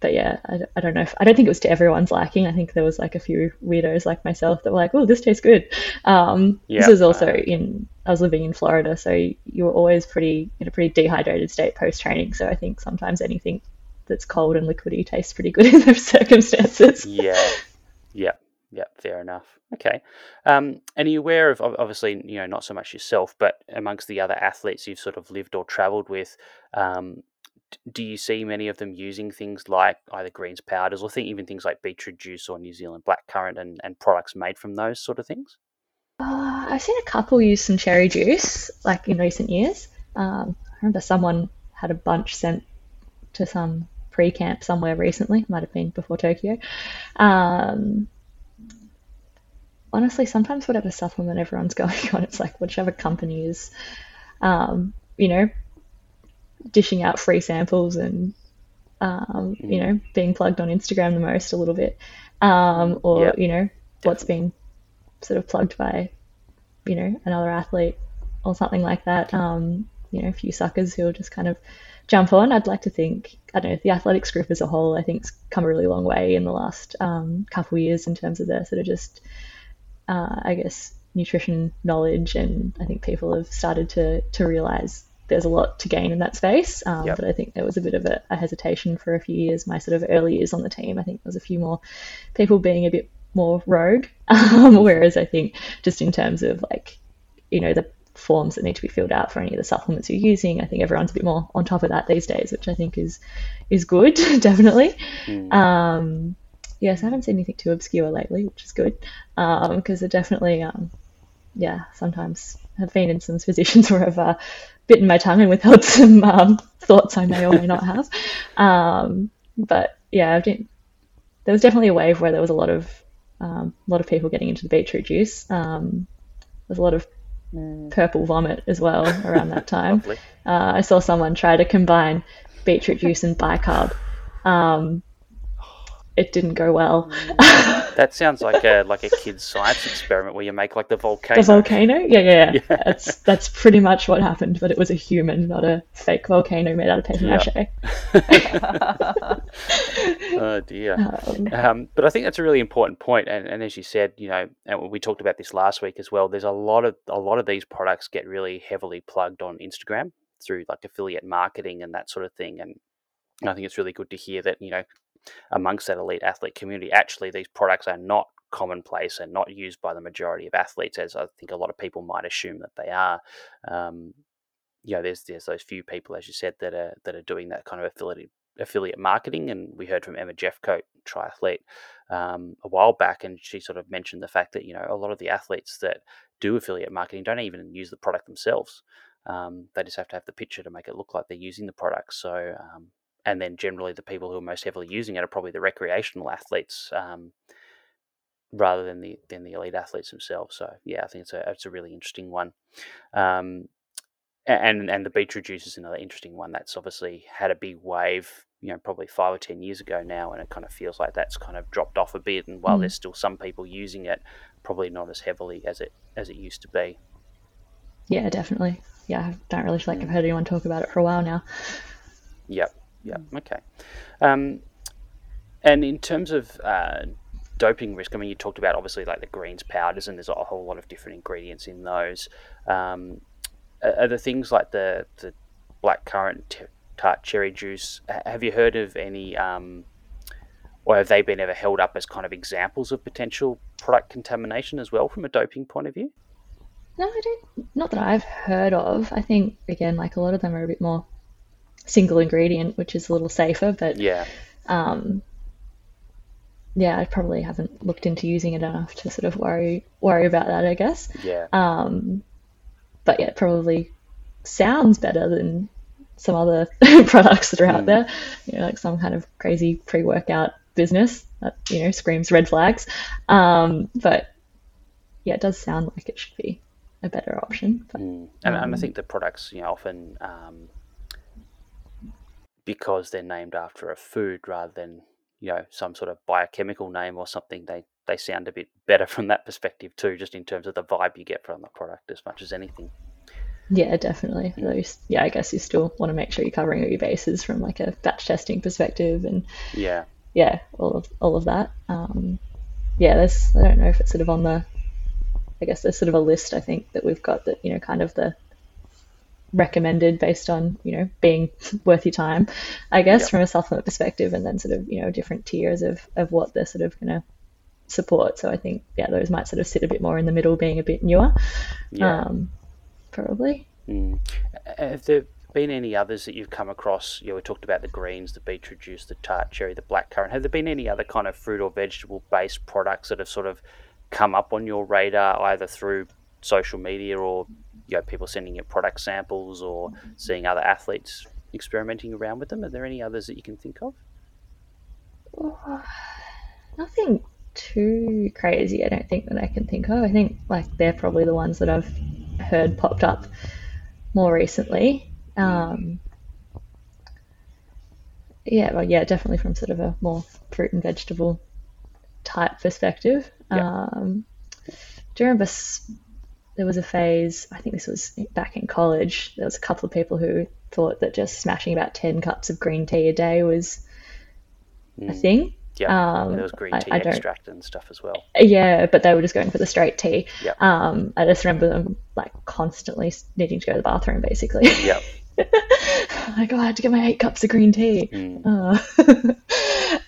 but yeah, I, I don't know. If, I don't think it was to everyone's liking. I think there was like a few weirdos like myself that were like, "Oh, this tastes good." Um, This was also in I was living in Florida, so you were always pretty in a pretty dehydrated state post training. So I think sometimes anything that's cold and liquidy tastes pretty good in those circumstances. Yeah, yeah, yeah. Fair enough. Okay. Um, and are you aware of obviously you know not so much yourself, but amongst the other athletes you've sort of lived or travelled with, um, do you see many of them using things like either greens powders or think even things like beetroot juice or New Zealand blackcurrant and, and products made from those sort of things? Uh, I've seen a couple use some cherry juice like in recent years. Um, I remember someone had a bunch sent to some pre-camp somewhere recently. Might have been before Tokyo. Um, honestly, sometimes whatever supplement everyone's going on, it's like whichever company is, um, you know, dishing out free samples and um, you know being plugged on Instagram the most a little bit, um, or yep. you know what's been sort of plugged by you know another athlete or something like that. Um, you know, a few suckers who will just kind of jump on. I'd like to think I don't know the athletics group as a whole. I think's come a really long way in the last um, couple of years in terms of their sort of just uh, I guess nutrition knowledge, and I think people have started to to realize there's a lot to gain in that space. Um, yep. But I think there was a bit of a, a, hesitation for a few years. My sort of early years on the team, I think there was a few more people being a bit more rogue. Um, whereas I think just in terms of like, you know, the forms that need to be filled out for any of the supplements you're using, I think everyone's a bit more on top of that these days, which I think is is good, definitely. Mm. Um, yes, I haven't seen anything too obscure lately, which is good because um, it definitely, um, yeah, sometimes have been in some positions where I've uh, bitten my tongue and withheld some um, thoughts I may or may not have. Um, but yeah, been, there was definitely a wave where there was a lot of um, a lot of people getting into the beetroot juice. Um, there's a lot of mm. purple vomit as well around that time. uh, I saw someone try to combine beetroot juice and bicarb. It didn't go well. Mm. that sounds like a like a kid's science experiment where you make like the volcano. The volcano, yeah, yeah, yeah. that's that's pretty much what happened, but it was a human, not a fake volcano made out of paper mache. oh dear. Um, um, but I think that's a really important point, and, and as you said, you know, and we talked about this last week as well. There's a lot of a lot of these products get really heavily plugged on Instagram through like affiliate marketing and that sort of thing, and I think it's really good to hear that you know amongst that elite athlete community, actually these products are not commonplace and not used by the majority of athletes, as I think a lot of people might assume that they are. Um, you know, there's there's those few people, as you said, that are that are doing that kind of affiliate affiliate marketing, and we heard from Emma Jeffcoat, triathlete, um, a while back, and she sort of mentioned the fact that you know a lot of the athletes that do affiliate marketing don't even use the product themselves. Um, they just have to have the picture to make it look like they're using the product. So um, and then generally the people who are most heavily using it are probably the recreational athletes um, rather than the than the elite athletes themselves. So yeah, I think it's a it's a really interesting one. Um, and and the beetroot juice is another interesting one that's obviously had a big wave, you know, probably five or ten years ago now, and it kind of feels like that's kind of dropped off a bit. And while mm. there's still some people using it, probably not as heavily as it as it used to be. Yeah, definitely. Yeah, I don't really feel like I've heard anyone talk about it for a while now. Yep yeah, okay. Um, and in terms of uh, doping risk, I mean, you talked about obviously like the greens powders, and there's a whole lot of different ingredients in those. Um, are, the things like the the black currant t- tart cherry juice? Have you heard of any um, or have they been ever held up as kind of examples of potential product contamination as well from a doping point of view? No, I don't. Not that I've heard of. I think again, like a lot of them are a bit more single ingredient, which is a little safer. But yeah, um, yeah, I probably haven't looked into using it enough to sort of worry worry about that. I guess. Yeah. Um, but yeah, it probably sounds better than some other products that are out mm. there. You know, like some kind of crazy pre workout business that you know screams red flags. Um, but yeah, it does sound like it should be a better option. But, mm. and, um, and, I um, think the products, you know, often um, because they're named after a food rather than you know some sort of biochemical name or something, they they sound a bit better from that perspective too, just in terms of the vibe you get from the product as much as anything. Yeah, definitely. Yeah, I guess you still want to make sure you're covering all your bases from like a batch testing perspective, and yeah, yeah, all of all of that. Um, yeah, there's I don't know if it's sort of on the I guess there's sort of a list I think that we've got that you know kind of the recommended based on you know being worth your time, I guess from a supplement perspective, and then sort of you know different tiers of of what they're sort of going to support. So I think yeah, those might sort of sit a bit more in the middle, being a bit newer, yeah. um, probably. Mm. Have there been any others that you've come across? You know, we talked about the greens, the beetroot juice, the tart cherry, the black currant. Have there been any other kind of fruit or vegetable based products that have sort of come up on your radar either through social media or you know people sending you product samples or seeing other athletes experimenting around with them? Are there any others that you can think of? nothing too crazy. I don't think that I can think of. I think like they're probably the ones that I've heard popped up more recently. Um, yeah, well, yeah, definitely from sort of a more fruit and vegetable type perspective. Yeah. Um, do you remember there was a phase, I think this was back in college, there was a couple of people who thought that just smashing about 10 cups of green tea a day was mm. a thing. Yeah, um, there was green tea I, I extract and stuff as well. Yeah, but they were just going for the straight tea. Yeah. Um, I just remember them like constantly needing to go to the bathroom, basically. Yeah. like, oh, I had to get my eight cups of green tea. Mm.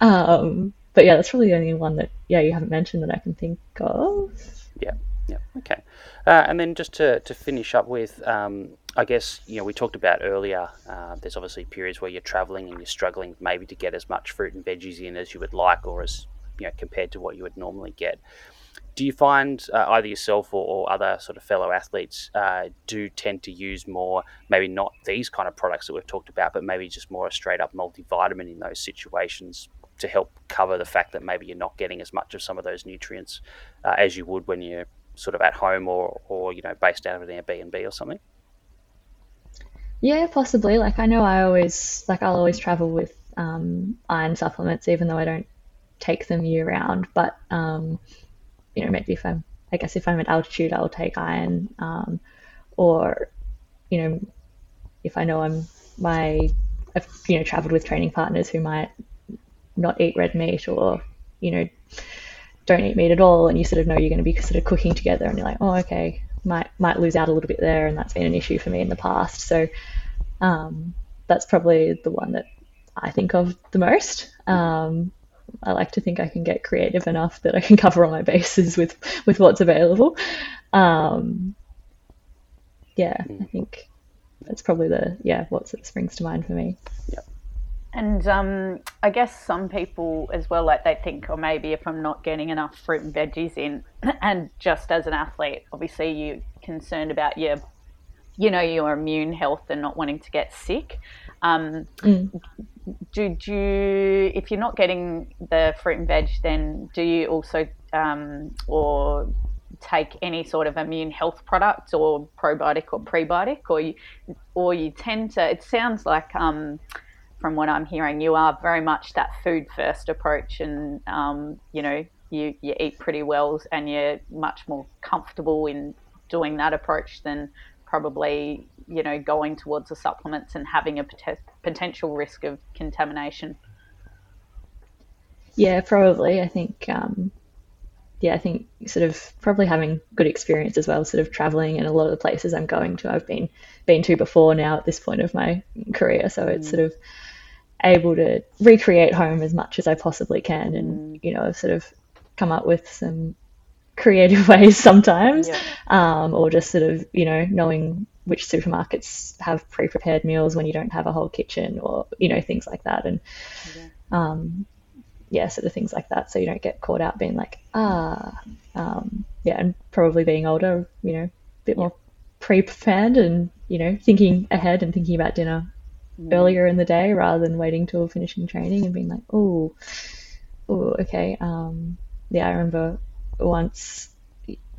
Uh, um, but yeah, that's probably the only one that yeah you haven't mentioned that I can think of. Yeah. Yeah. Okay. Uh, and then just to, to finish up with, um, I guess, you know, we talked about earlier, uh, there's obviously periods where you're traveling and you're struggling maybe to get as much fruit and veggies in as you would like or as, you know, compared to what you would normally get. Do you find uh, either yourself or, or, other sort of fellow athletes uh, do tend to use more, maybe not these kind of products that we've talked about, but maybe just more a straight up multivitamin in those situations to help cover the fact that maybe you're not getting as much of some of those nutrients uh, as you would when you're sort of at home or, or you know based out of an Airbnb or something? Yeah, possibly. Like I know I always like I'll always travel with um, iron supplements, even though I don't take them year round. But um, you know, maybe if I'm, I guess if I'm at altitude, I'll take iron, um, or you know, if I know I'm my, I've you know traveled with training partners who might not eat red meat or you know don't eat meat at all and you sort of know you're going to be sort of cooking together and you're like oh okay might might lose out a little bit there and that's been an issue for me in the past. So um, that's probably the one that I think of the most. Um, I like to think I can get creative enough that I can cover all my bases with with what's available. Um, yeah I hmm. think that's probably the yeah what sort of springs to mind for me. Yeah and um, I guess some people as well, like they think, or oh, maybe if I'm not getting enough fruit and veggies in, and just as an athlete, obviously you're concerned about your, you know, your immune health and not wanting to get sick. Um, mm. do, do you, if you're not getting the fruit and veg, then do you also, um, or take any sort of immune health products or probiotic or prebiotic, or you, or you tend to? It sounds like. From what I'm hearing, you are very much that food first approach, and um, you know you you eat pretty well, and you're much more comfortable in doing that approach than probably you know going towards the supplements and having a pot- potential risk of contamination. Yeah, probably. I think. Um, yeah, I think sort of probably having good experience as well, sort of traveling and a lot of the places I'm going to, I've been been to before now at this point of my career. So it's mm. sort of able to recreate home as much as I possibly can, and you know, sort of come up with some creative ways sometimes, Yeah. um, or just sort of you know knowing which supermarkets have pre-prepared meals when you don't have a whole kitchen, or you know things like that, and um, yeah, sort of things like that, so you don't get caught out being like ah, um, yeah, and probably being older, you know, a bit more pre prepared and you know thinking ahead and thinking about dinner earlier in the day rather than waiting till finishing training and being like, oh, oh, okay. Um, yeah, I remember once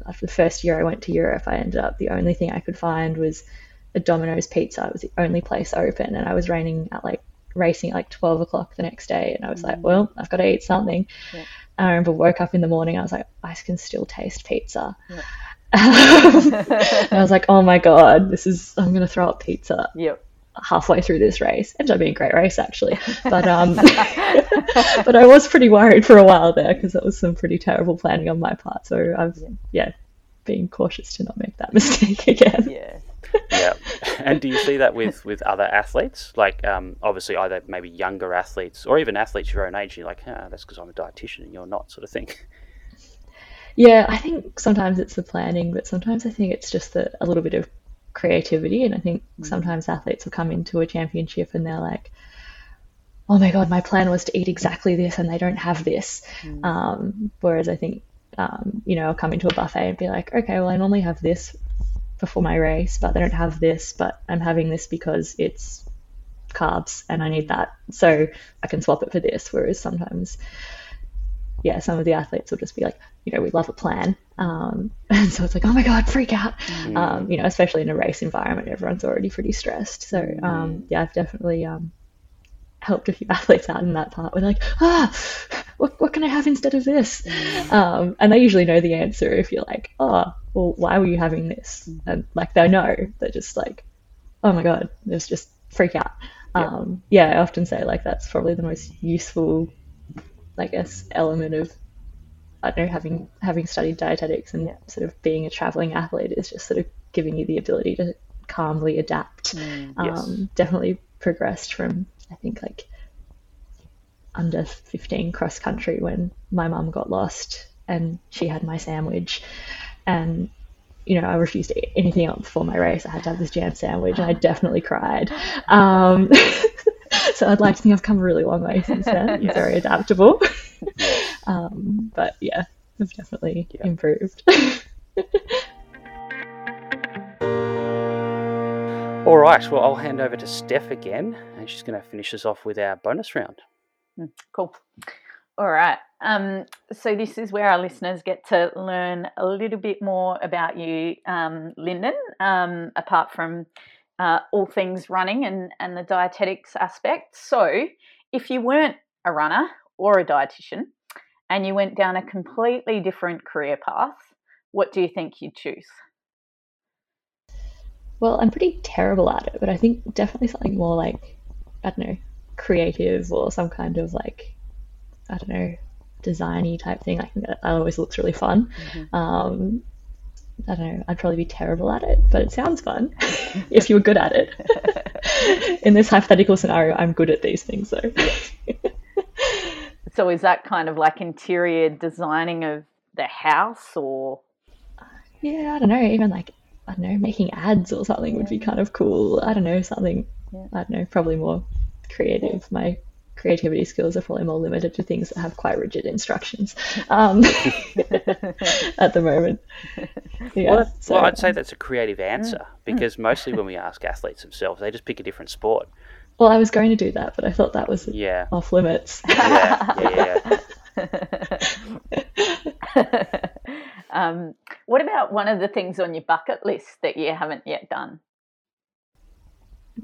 after the first year I went to Europe, I ended up the only thing I could find was a Domino's pizza. It was the only place open, and I was raining at like racing at like twelve o'clock the next day, and I was like, well, I've got to eat something. Yeah. I remember woke up in the morning, I was like, I can still taste pizza. Yeah. and I was like, oh my god, this is I'm gonna throw up pizza Yep. Halfway through this race. Ended up being a great race actually, but um, but I was pretty worried for a while there because that was some pretty terrible planning on my part. So I've yeah, being cautious to not make that mistake again. Yeah. yeah. And do you see that with with other athletes? Like, um, obviously, either maybe younger athletes or even athletes your own age. You're like, ah, that's because I'm a dietitian and you're not, sort of thing. Yeah, I think sometimes it's the planning, but sometimes I think it's just the, a little bit of creativity. And I think sometimes athletes will come into a championship and they're like, oh my God, my plan was to eat exactly this and they don't have this. Um, whereas I think, um, you know, I'll come into a buffet and be like, okay, well, I normally have this before my race, but they don't have this, but I'm having this because it's carbs and I need that. So I can swap it for this. Whereas sometimes, yeah, some of the athletes will just be like, you know, we love a plan. Um, and so it's like, oh my God, freak out. Um, you know, especially in a race environment, everyone's already pretty stressed. So, um, yeah, I've definitely um, helped a few athletes out in that part they're like, ah, what, what can I have instead of this? Um, and they usually know the answer if you're like, oh, well, why were you having this? And like, they know. They're just like, oh my God, it's just freak out. Yeah. Um, yeah, I often say like that's probably the most useful, I guess, element of I don't know having having studied dietetics and sort of being a traveling athlete is just sort of giving you the ability to calmly adapt. Yes. Um, definitely progressed from I think like under 15 cross country when my mum got lost and she had my sandwich. And you know I refused to eat anything else before my race. I had to have this jam sandwich and I definitely cried. Um, so I'd like to think I've come a really long way since then I'm very adaptable um, but yeah I've definitely improved All right. Well, I'll hand over to Steph again, and she's going to finish us off with our bonus round. Cool. All right. Um, so this is where our listeners get to learn a little bit more about you, um, Linden, um, apart from uh, all things running and, and the dietetics aspect. So if you weren't a runner or a dietitian and you went down a completely different career path, what do you think you'd choose? Well, I'm pretty terrible at it, but I think definitely something more like, I don't know, creative or some kind of like, I don't know, designy type thing. I think that always looks really fun. Um, I don't know, I'd probably be terrible at it, but it sounds fun if you were good at it. In this hypothetical scenario, I'm good at these things though. So is that kind of like interior designing of the house or Yeah, I don't know, even like, I don't know, making ads or something would be kind of cool. I don't know, something, I don't know, probably more creative. My creativity skills are probably more limited to things that have quite rigid instructions um, at the moment. Yeah, Well, so, well, I'd say that's a creative answer because mostly when we ask athletes themselves, they just pick a different sport. well, I was going to do that, but I thought that was Yeah. off limits. Yeah. Yeah. yeah. um, what about one of the things on your bucket list that you haven't yet done?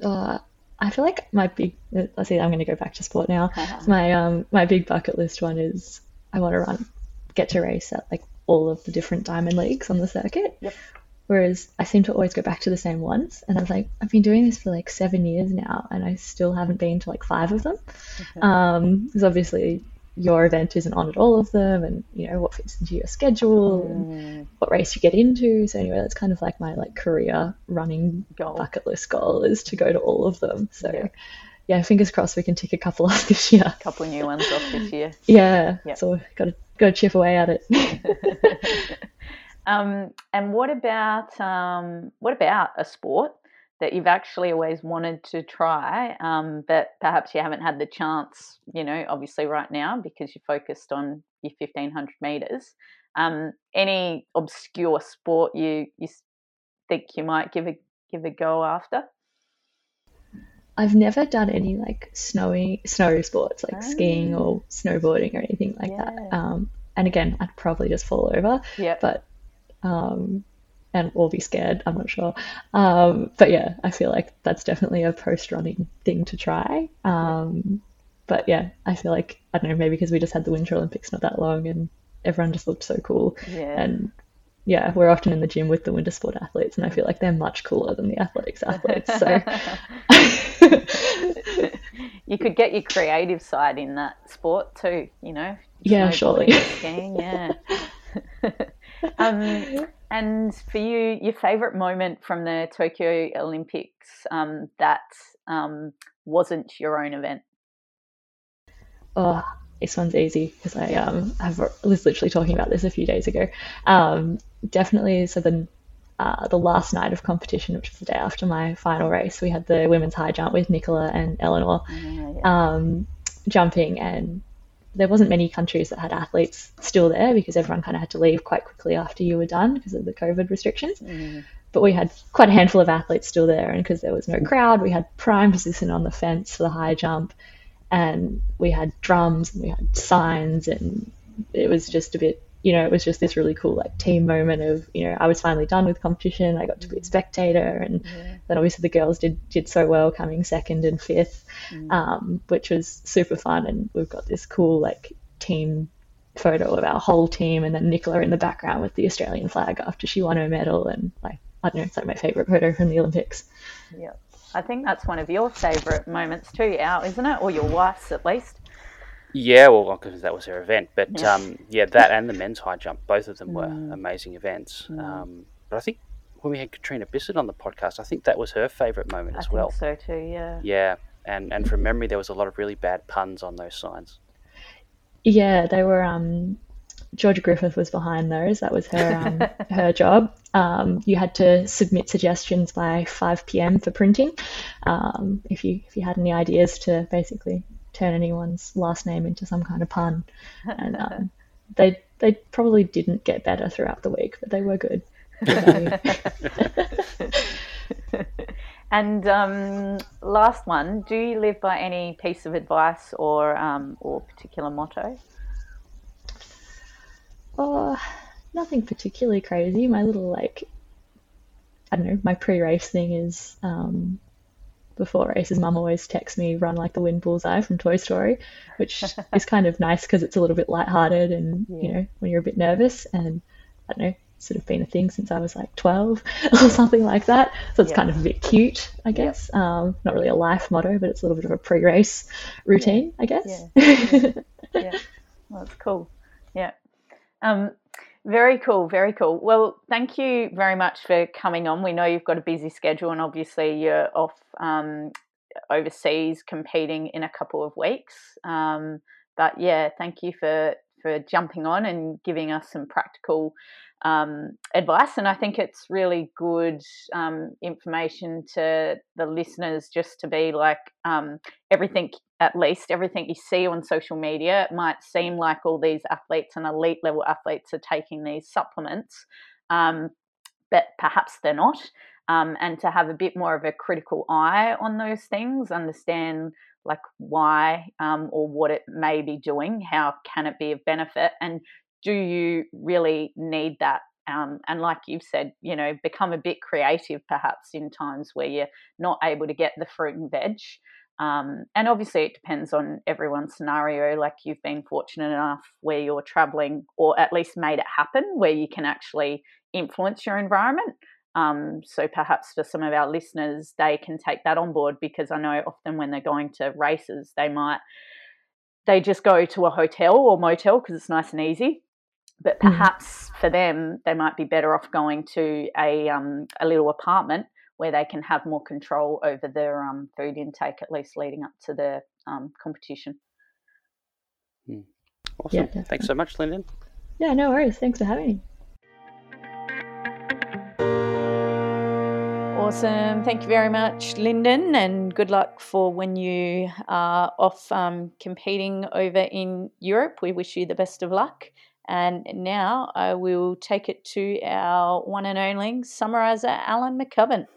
Uh, I feel like my big, let's see, I'm going to go back to sport now. my um, my big bucket list one is I want to run, get to race at like all of the different diamond leagues on the circuit. Yep. Whereas I seem to always go back to the same ones, and I was like, I've been doing this for like seven years now, and I still haven't been to like five of them. Um, because obviously your event isn't on at all of them, and you know what fits into your schedule, and what race you get into. So anyway, that's kind of like my like career running Goal. bucket list goal is to go to all of them. So Yeah. yeah, fingers crossed we can tick a couple off this year. A couple new ones off this year. Yeah, yep. so got to got to chip away at it. um, and what about um, what about a sport that you've actually always wanted to try, um, but perhaps you haven't had the chance? You know, obviously right now because you're focused on your fifteen hundred meters. Um, any obscure sport you you think you might give a give a go after? I've never done any like snowy snow sports like oh. skiing or snowboarding or anything like yeah. that. Um, and again, I'd probably just fall over. Yeah. But um, and or be scared. I'm not sure. Um, but yeah, I feel like that's definitely a post running thing to try. Um, but yeah, I feel like I don't know maybe because we just had the Winter Olympics not that long and everyone just looked so cool. Yeah. And yeah, we're often in the gym with the winter sport athletes, and I feel like they're much cooler than the athletics athletes. So you could get your creative side in that sport too, you know. Yeah, surely. Skiing, yeah. um, and for you, your favorite moment from the Tokyo Olympics um, that um, wasn't your own event? Oh, this one's easy because I um have was literally talking about this a few days ago. Um, definitely. So the uh, the last night of competition, which was the day after my final race, we had the women's high jump with Nicola and Eleanor yeah. um, jumping, and there wasn't many countries that had athletes still there because everyone kind of had to leave quite quickly after you were done because of the COVID restrictions. Mm. But we had quite a handful of athletes still there, and because there was no crowd, we had prime position on the fence for the high jump and we had drums and we had signs and it was just a bit you know it was just this really cool like team moment of you know I was finally done with competition I got to be a spectator and yeah. then obviously the girls did did so well coming second and fifth mm. um, which was super fun and we've got this cool like team photo of our whole team and then Nicola in the background with the Australian flag after she won her medal and like I don't know it's like my favorite photo from the Olympics yeah I think that's one of your favourite moments too, Al, isn't it? Or your wife's at least. Yeah, well, because that was her event. But yeah. Um, yeah, that and the men's high jump, both of them were mm. amazing events. Mm. Um, but I think when we had Catriona Bisset on the podcast, I think that was her favourite moment as well. so too, yeah. Yeah, and and from memory, there was a lot of really bad puns on those signs. Yeah, they were. Um, Georgia Griffith was behind those. That was her um, her job. Um, you had to submit suggestions by 5 p.m. for printing. Um, if you if you had any ideas to basically turn anyone's last name into some kind of pun, and um, they they probably didn't get better throughout the week, but they were good. and um, last one, do you live by any piece of advice or um, or particular motto? Oh, nothing particularly crazy. My little like, I don't know. My pre-race thing is um, before races, Mum always texts me "Run like the wind, bullseye" from Toy Story, which is kind of nice because it's a little bit light-hearted and yeah. you know when you're a bit nervous and I don't know. Sort of been a thing since I was like 12 or something like that. So it's yeah. kind of a bit cute, I guess. Yeah. Um, not really a life motto, but it's a little bit of a pre race routine, I guess. Yeah. yeah. Well, that's cool. Yeah. Um, very cool, very cool. Well, thank you very much for coming on. We know you've got a busy schedule, and obviously you're off um, overseas competing in a couple of weeks. Um, but yeah, thank you for for jumping on and giving us some practical um, advice. And I think it's really good um, information to the listeners just to be like um, everything, at least everything you see on social media, it might seem like all these athletes and elite level athletes are taking these supplements, um, but perhaps they're not. Um, and to have a bit more of a critical eye on those things, understand like why um, or what it may be doing, how can it be of benefit, and do you really need that? Um, and like you've said, you know, become a bit creative perhaps in times where you're not able to get the fruit and veg. Um, and obviously, it depends on everyone's scenario. Like you've been fortunate enough where you're traveling, or at least made it happen, where you can actually influence your environment. Um, so perhaps for some of our listeners, they can take that on board because I know often when they're going to races, they might they just go to a hotel or motel because it's nice and easy but mm. perhaps mm. for them they might be better off going to a um, a little apartment where they can have more control over their um, food intake, at least leading up to the um, competition. Hmm. Awesome. Yeah, Thanks so much, Linden. Yeah, no worries. Thanks for having me. Awesome. Thank you very much, Linden, and good luck for when you are off um, competing over in Europe. We wish you the best of luck. And now I will take it to our one and only summariser, Alan McCubbin.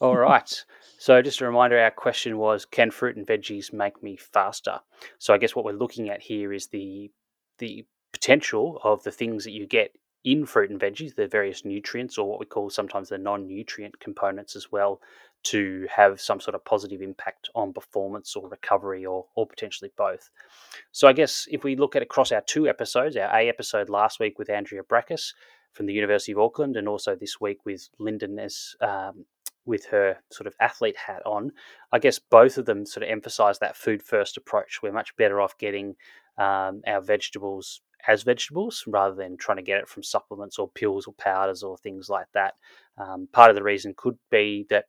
All right. So, just a reminder our question was Can fruit and veggies make me faster? So, I guess what we're looking at here is the, the potential of the things that you get in fruit and veggies, the various nutrients, or what we call sometimes the non nutrient components as well, to have some sort of positive impact on performance or recovery or, or potentially both. So, I guess if we look at across our two episodes, our A episode last week with Andrea Braakhuis from the University of Auckland, and also this week with Linden as um, with her sort of athlete hat on, I guess both of them sort of emphasize that food first approach. We're much better off getting um, our vegetables as vegetables rather than trying to get it from supplements or pills or powders or things like that. Um, part of the reason could be that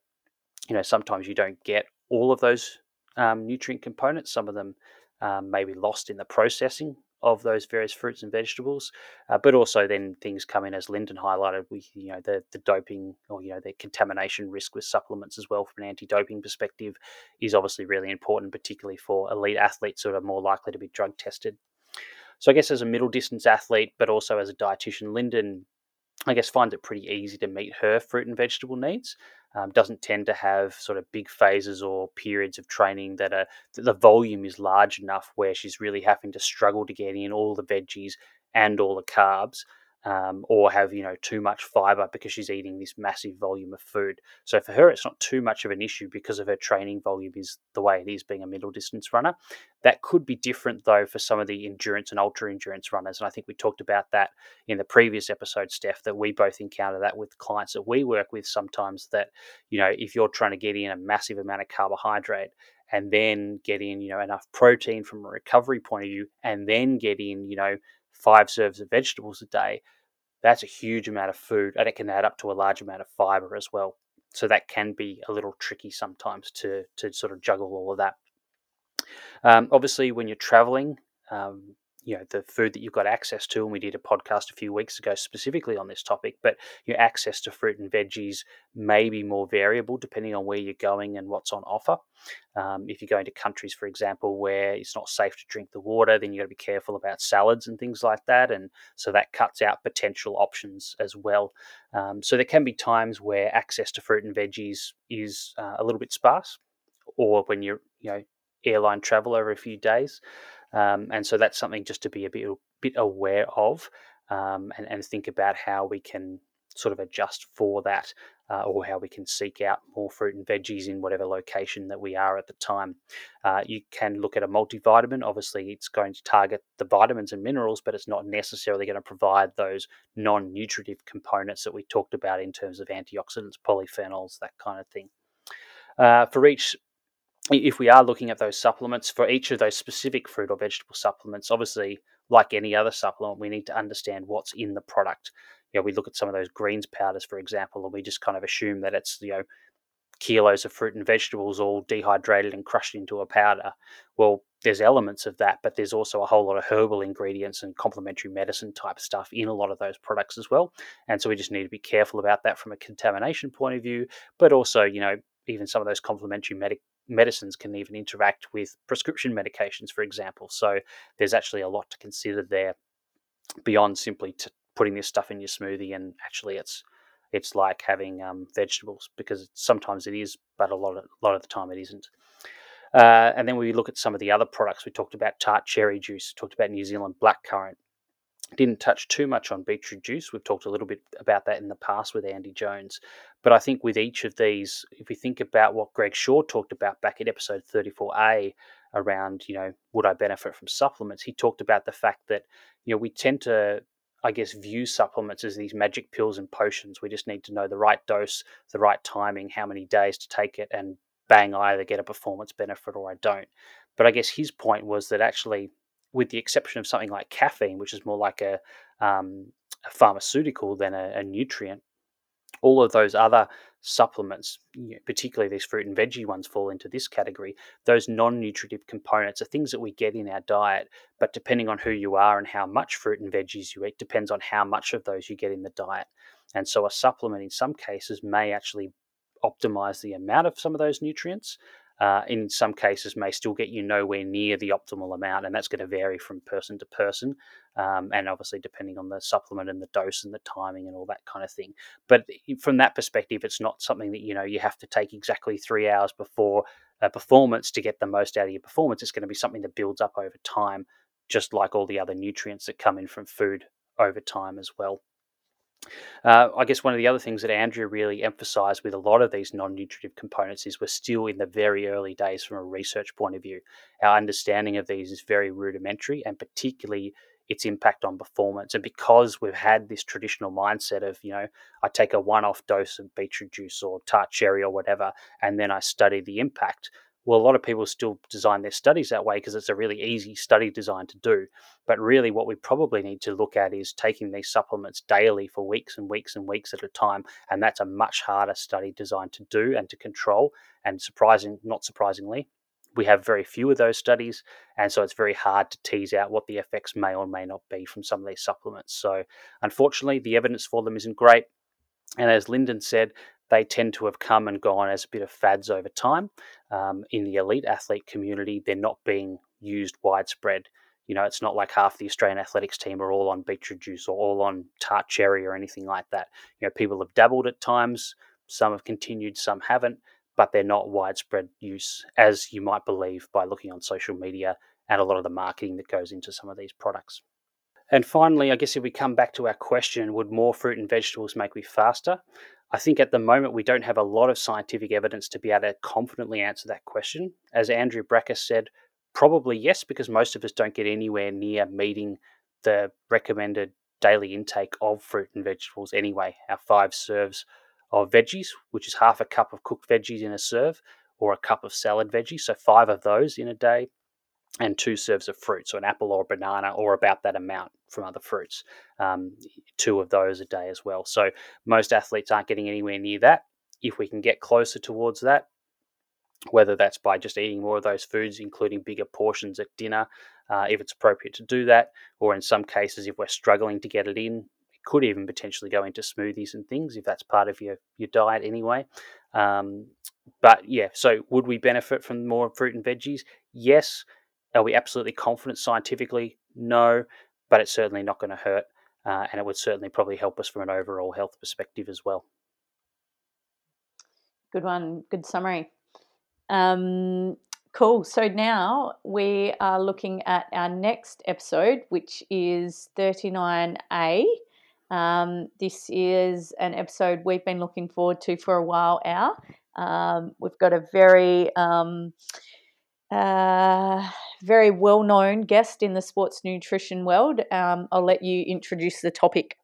you know sometimes you don't get all of those um, nutrient components. Some of them um, may be lost in the processing of those various fruits and vegetables, uh, but also then things come in as Linden highlighted with you know the the doping or you know the contamination risk with supplements as well from an anti-doping perspective is obviously really important, particularly for elite athletes who are more likely to be drug tested. So I guess as a middle distance athlete, but also as a dietitian, Linden, I guess finds it pretty easy to meet her fruit and vegetable needs. Um, doesn't tend to have sort of big phases or periods of training that are that the volume is large enough where she's really having to struggle to get in all the veggies and all the carbs um, or have you know too much fiber because she's eating this massive volume of food. So for her, it's not too much of an issue because of her training volume is the way it is being a middle distance runner. That could be different though for some of the endurance and ultra endurance runners, and I think we talked about that in the previous episode, Steph. That we both encounter that with clients that we work with sometimes. That you know if you're trying to get in a massive amount of carbohydrate and then get in you know enough protein from a recovery point of view and then get in you know five serves of vegetables a day, that's a huge amount of food and it can add up to a large amount of fiber as well. So that can be a little tricky sometimes to, to sort of juggle all of that. Um, obviously, when you're traveling, um, you know the food that you've got access to and we did a podcast a few weeks ago specifically on this topic but your access to fruit and veggies may be more variable depending on where you're going and what's on offer. Um, if you're going to countries for example where it's not safe to drink the water then you've got to be careful about salads and things like that and so that cuts out potential options as well. Um, so there can be times where access to fruit and veggies is uh, a little bit sparse or when you're you know airline travel over a few days um, and so that's something just to be a bit, bit aware of um, and, and think about how we can sort of adjust for that uh, or how we can seek out more fruit and veggies in whatever location that we are at the time. Uh, you can look at a multivitamin. Obviously, it's going to target the vitamins and minerals, but it's not necessarily going to provide those non nutritive components that we talked about in terms of antioxidants, polyphenols, that kind of thing. Uh, for each if we are looking at those supplements for each of those specific fruit or vegetable supplements, obviously, like any other supplement, we need to understand what's in the product. You know, we look at some of those greens powders, for example, and we just kind of assume that it's you know kilos of fruit and vegetables all dehydrated and crushed into a powder. Well, there's elements of that, but there's also a whole lot of herbal ingredients and complementary medicine type stuff in a lot of those products as well. And so we just need to be careful about that from a contamination point of view, but also, you know, even some of those complementary medic medicines can even interact with prescription medications, for example. So there's actually a lot to consider there beyond simply putting this stuff in your smoothie. And actually, it's it's like having um, vegetables because sometimes it is, but a lot of a lot of the time it isn't. Uh, and then we look at some of the other products. We talked about tart cherry juice, talked about New Zealand blackcurrant, didn't touch too much on beetroot juice. We've talked a little bit about that in the past with Andy Jones. But I think with each of these, if we think about what Greg Shaw talked about back in episode 34A around, you know, would I benefit from supplements? He talked about the fact that, you know, we tend to, I guess, view supplements as these magic pills and potions. We just need to know the right dose, the right timing, how many days to take it, and bang, I either get a performance benefit or I don't. But I guess his point was that actually with the exception of something like caffeine, which is more like a, um, a pharmaceutical than a, a, nutrient, all of those other supplements, you know, particularly these fruit and veggie ones, fall into this category. Those non nutritive components are things that we get in our diet, but depending on who you are and how much fruit and veggies you eat, depends on how much of those you get in the diet. And so, a supplement in some cases may actually optimize the amount of some of those nutrients, uh, in some cases may still get you nowhere near the optimal amount, and that's going to vary from person to person, um, and obviously depending on the supplement and the dose and the timing and all that kind of thing. But from that perspective, it's not something that you know you have to take exactly three hours before a performance to get the most out of your performance. It's going to be something that builds up over time, just like all the other nutrients that come in from food over time as well. Uh, I guess one of the other things that Andrea really emphasized with a lot of these non nutritive components is we're still in the very early days from a research point of view. Our understanding of these is very rudimentary and particularly its impact on performance. And because we've had this traditional mindset of, you know, I take a one off dose of beetroot juice or tart cherry or whatever, and then I study the impact, well, a lot of people still design their studies that way because it's a really easy study design to do. But really, what we probably need to look at is taking these supplements daily for weeks and weeks and weeks at a time. And that's a much harder study design to do and to control. And surprising, not surprisingly, we have very few of those studies. And so it's very hard to tease out what the effects may or may not be from some of these supplements. So, unfortunately, the evidence for them isn't great. And as Linden said, they tend to have come and gone as a bit of fads over time. Um, in the elite athlete community, they're not being used widespread. You know, it's not like half the Australian athletics team are all on beetroot juice or all on tart cherry or anything like that. You know, people have dabbled at times, some have continued, some haven't, but they're not widespread use as you might believe by looking on social media and a lot of the marketing that goes into some of these products. And finally, I guess if we come back to our question, would more fruit and vegetables make me faster? I think at the moment we don't have a lot of scientific evidence to be able to confidently answer that question. As Andrea Braakhuis said, probably yes, because most of us don't get anywhere near meeting the recommended daily intake of fruit and vegetables anyway. Our five serves of veggies, which is half a cup of cooked veggies in a serve, or a cup of salad veggies, so five of those in a day, and two serves of fruit, so an apple or a banana, or about that amount from other fruits. Um, two of those a day as well. So most athletes aren't getting anywhere near that. If we can get closer towards that, whether that's by just eating more of those foods, including bigger portions at dinner, uh, if it's appropriate to do that, or in some cases, if we're struggling to get it in, it could even potentially go into smoothies and things if that's part of your, your diet anyway. Um, but yeah, so would we benefit from more fruit and veggies? Yes. Are we absolutely confident scientifically? No, but it's certainly not going to hurt. Uh, and it would certainly probably help us from an overall health perspective as well. Good one. Good summary. Um, cool. So now we are looking at our next episode, which is 39A. Um, this is an episode we've been looking forward to for a while now. Um, we've got a very um, uh, very well known guest in the sports nutrition world. Um, I'll let you introduce the topic.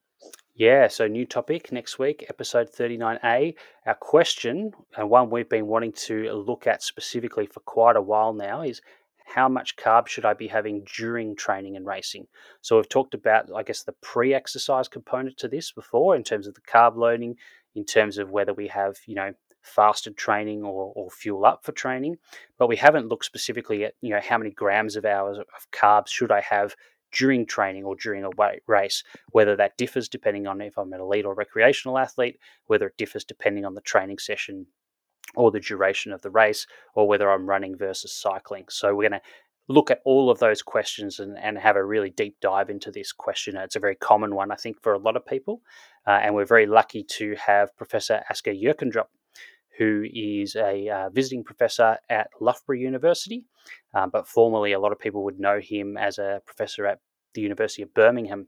Yeah, so new topic next week, episode 39A. Our question, and one we've been wanting to look at specifically for quite a while now, is how much carb should I be having during training and racing? So we've talked about, I guess, the pre-exercise component to this before in terms of the carb loading, in terms of whether we have, you know, fasted training or, or fuel up for training, but we haven't looked specifically at you know how many grams of hours of carbs should I have during training or during a race, whether that differs depending on if I'm an elite or recreational athlete, whether it differs depending on the training session or the duration of the race, or whether I'm running versus cycling. So we're going to look at all of those questions and, and have a really deep dive into this question. It's a very common one, I think, for a lot of people. Uh, and we're very lucky to have Professor Asker Jeukendrup who is a uh, visiting professor at Loughborough University, um, but formerly a lot of people would know him as a professor at the University of Birmingham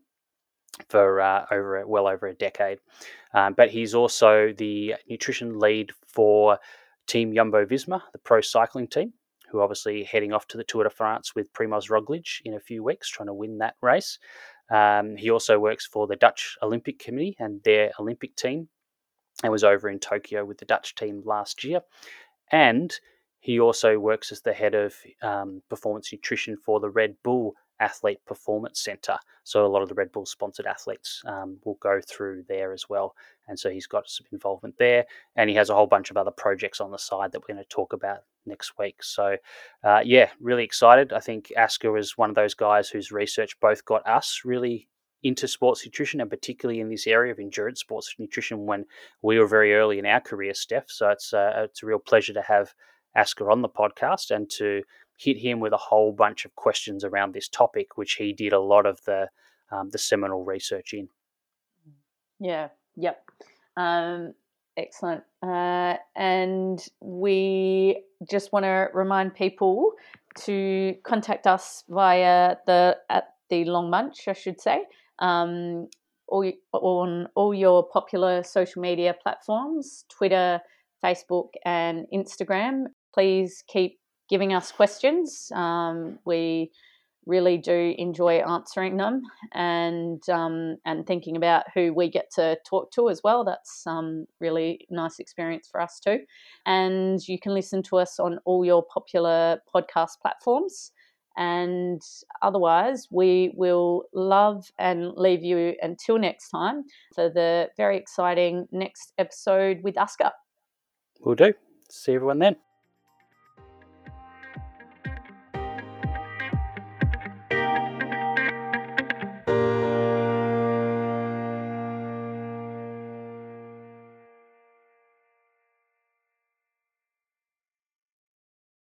for uh, over well over a decade. Um, but he's also the nutrition lead for Team Jumbo Visma, the pro cycling team, who obviously heading off to the Tour de France with Primoz Roglic in a few weeks, trying to win that race. Um, he also works for the Dutch Olympic Committee and their Olympic team, and was over in Tokyo with the Dutch team last year. And he also works as the head of um, performance nutrition for the Red Bull Athlete Performance Center. So a lot of the Red Bull sponsored athletes um, will go through there as well. And so he's got some involvement there. And he has a whole bunch of other projects on the side that we're going to talk about next week. So, uh, yeah, really excited. I think Asker is one of those guys whose research both got us really into sports nutrition and particularly in this area of endurance sports nutrition when we were very early in our career, Steph. So it's uh, it's a real pleasure to have Asker on the podcast and to hit him with a whole bunch of questions around this topic, which he did a lot of the um, the seminal research in. Yeah. Yep. Um, excellent. Uh, and we just want to remind people to contact us via the at the Long Munch, I should say, um, all, on all your popular social media platforms, Twitter, Facebook, and Instagram. Please keep giving us questions. Um, we really do enjoy answering them and um, and thinking about who we get to talk to as well. That's um, really nice experience for us too. And you can listen to us on all your popular podcast platforms. And otherwise, we will love and leave you until next time for the very exciting next episode with Asker. We'll do. See everyone then.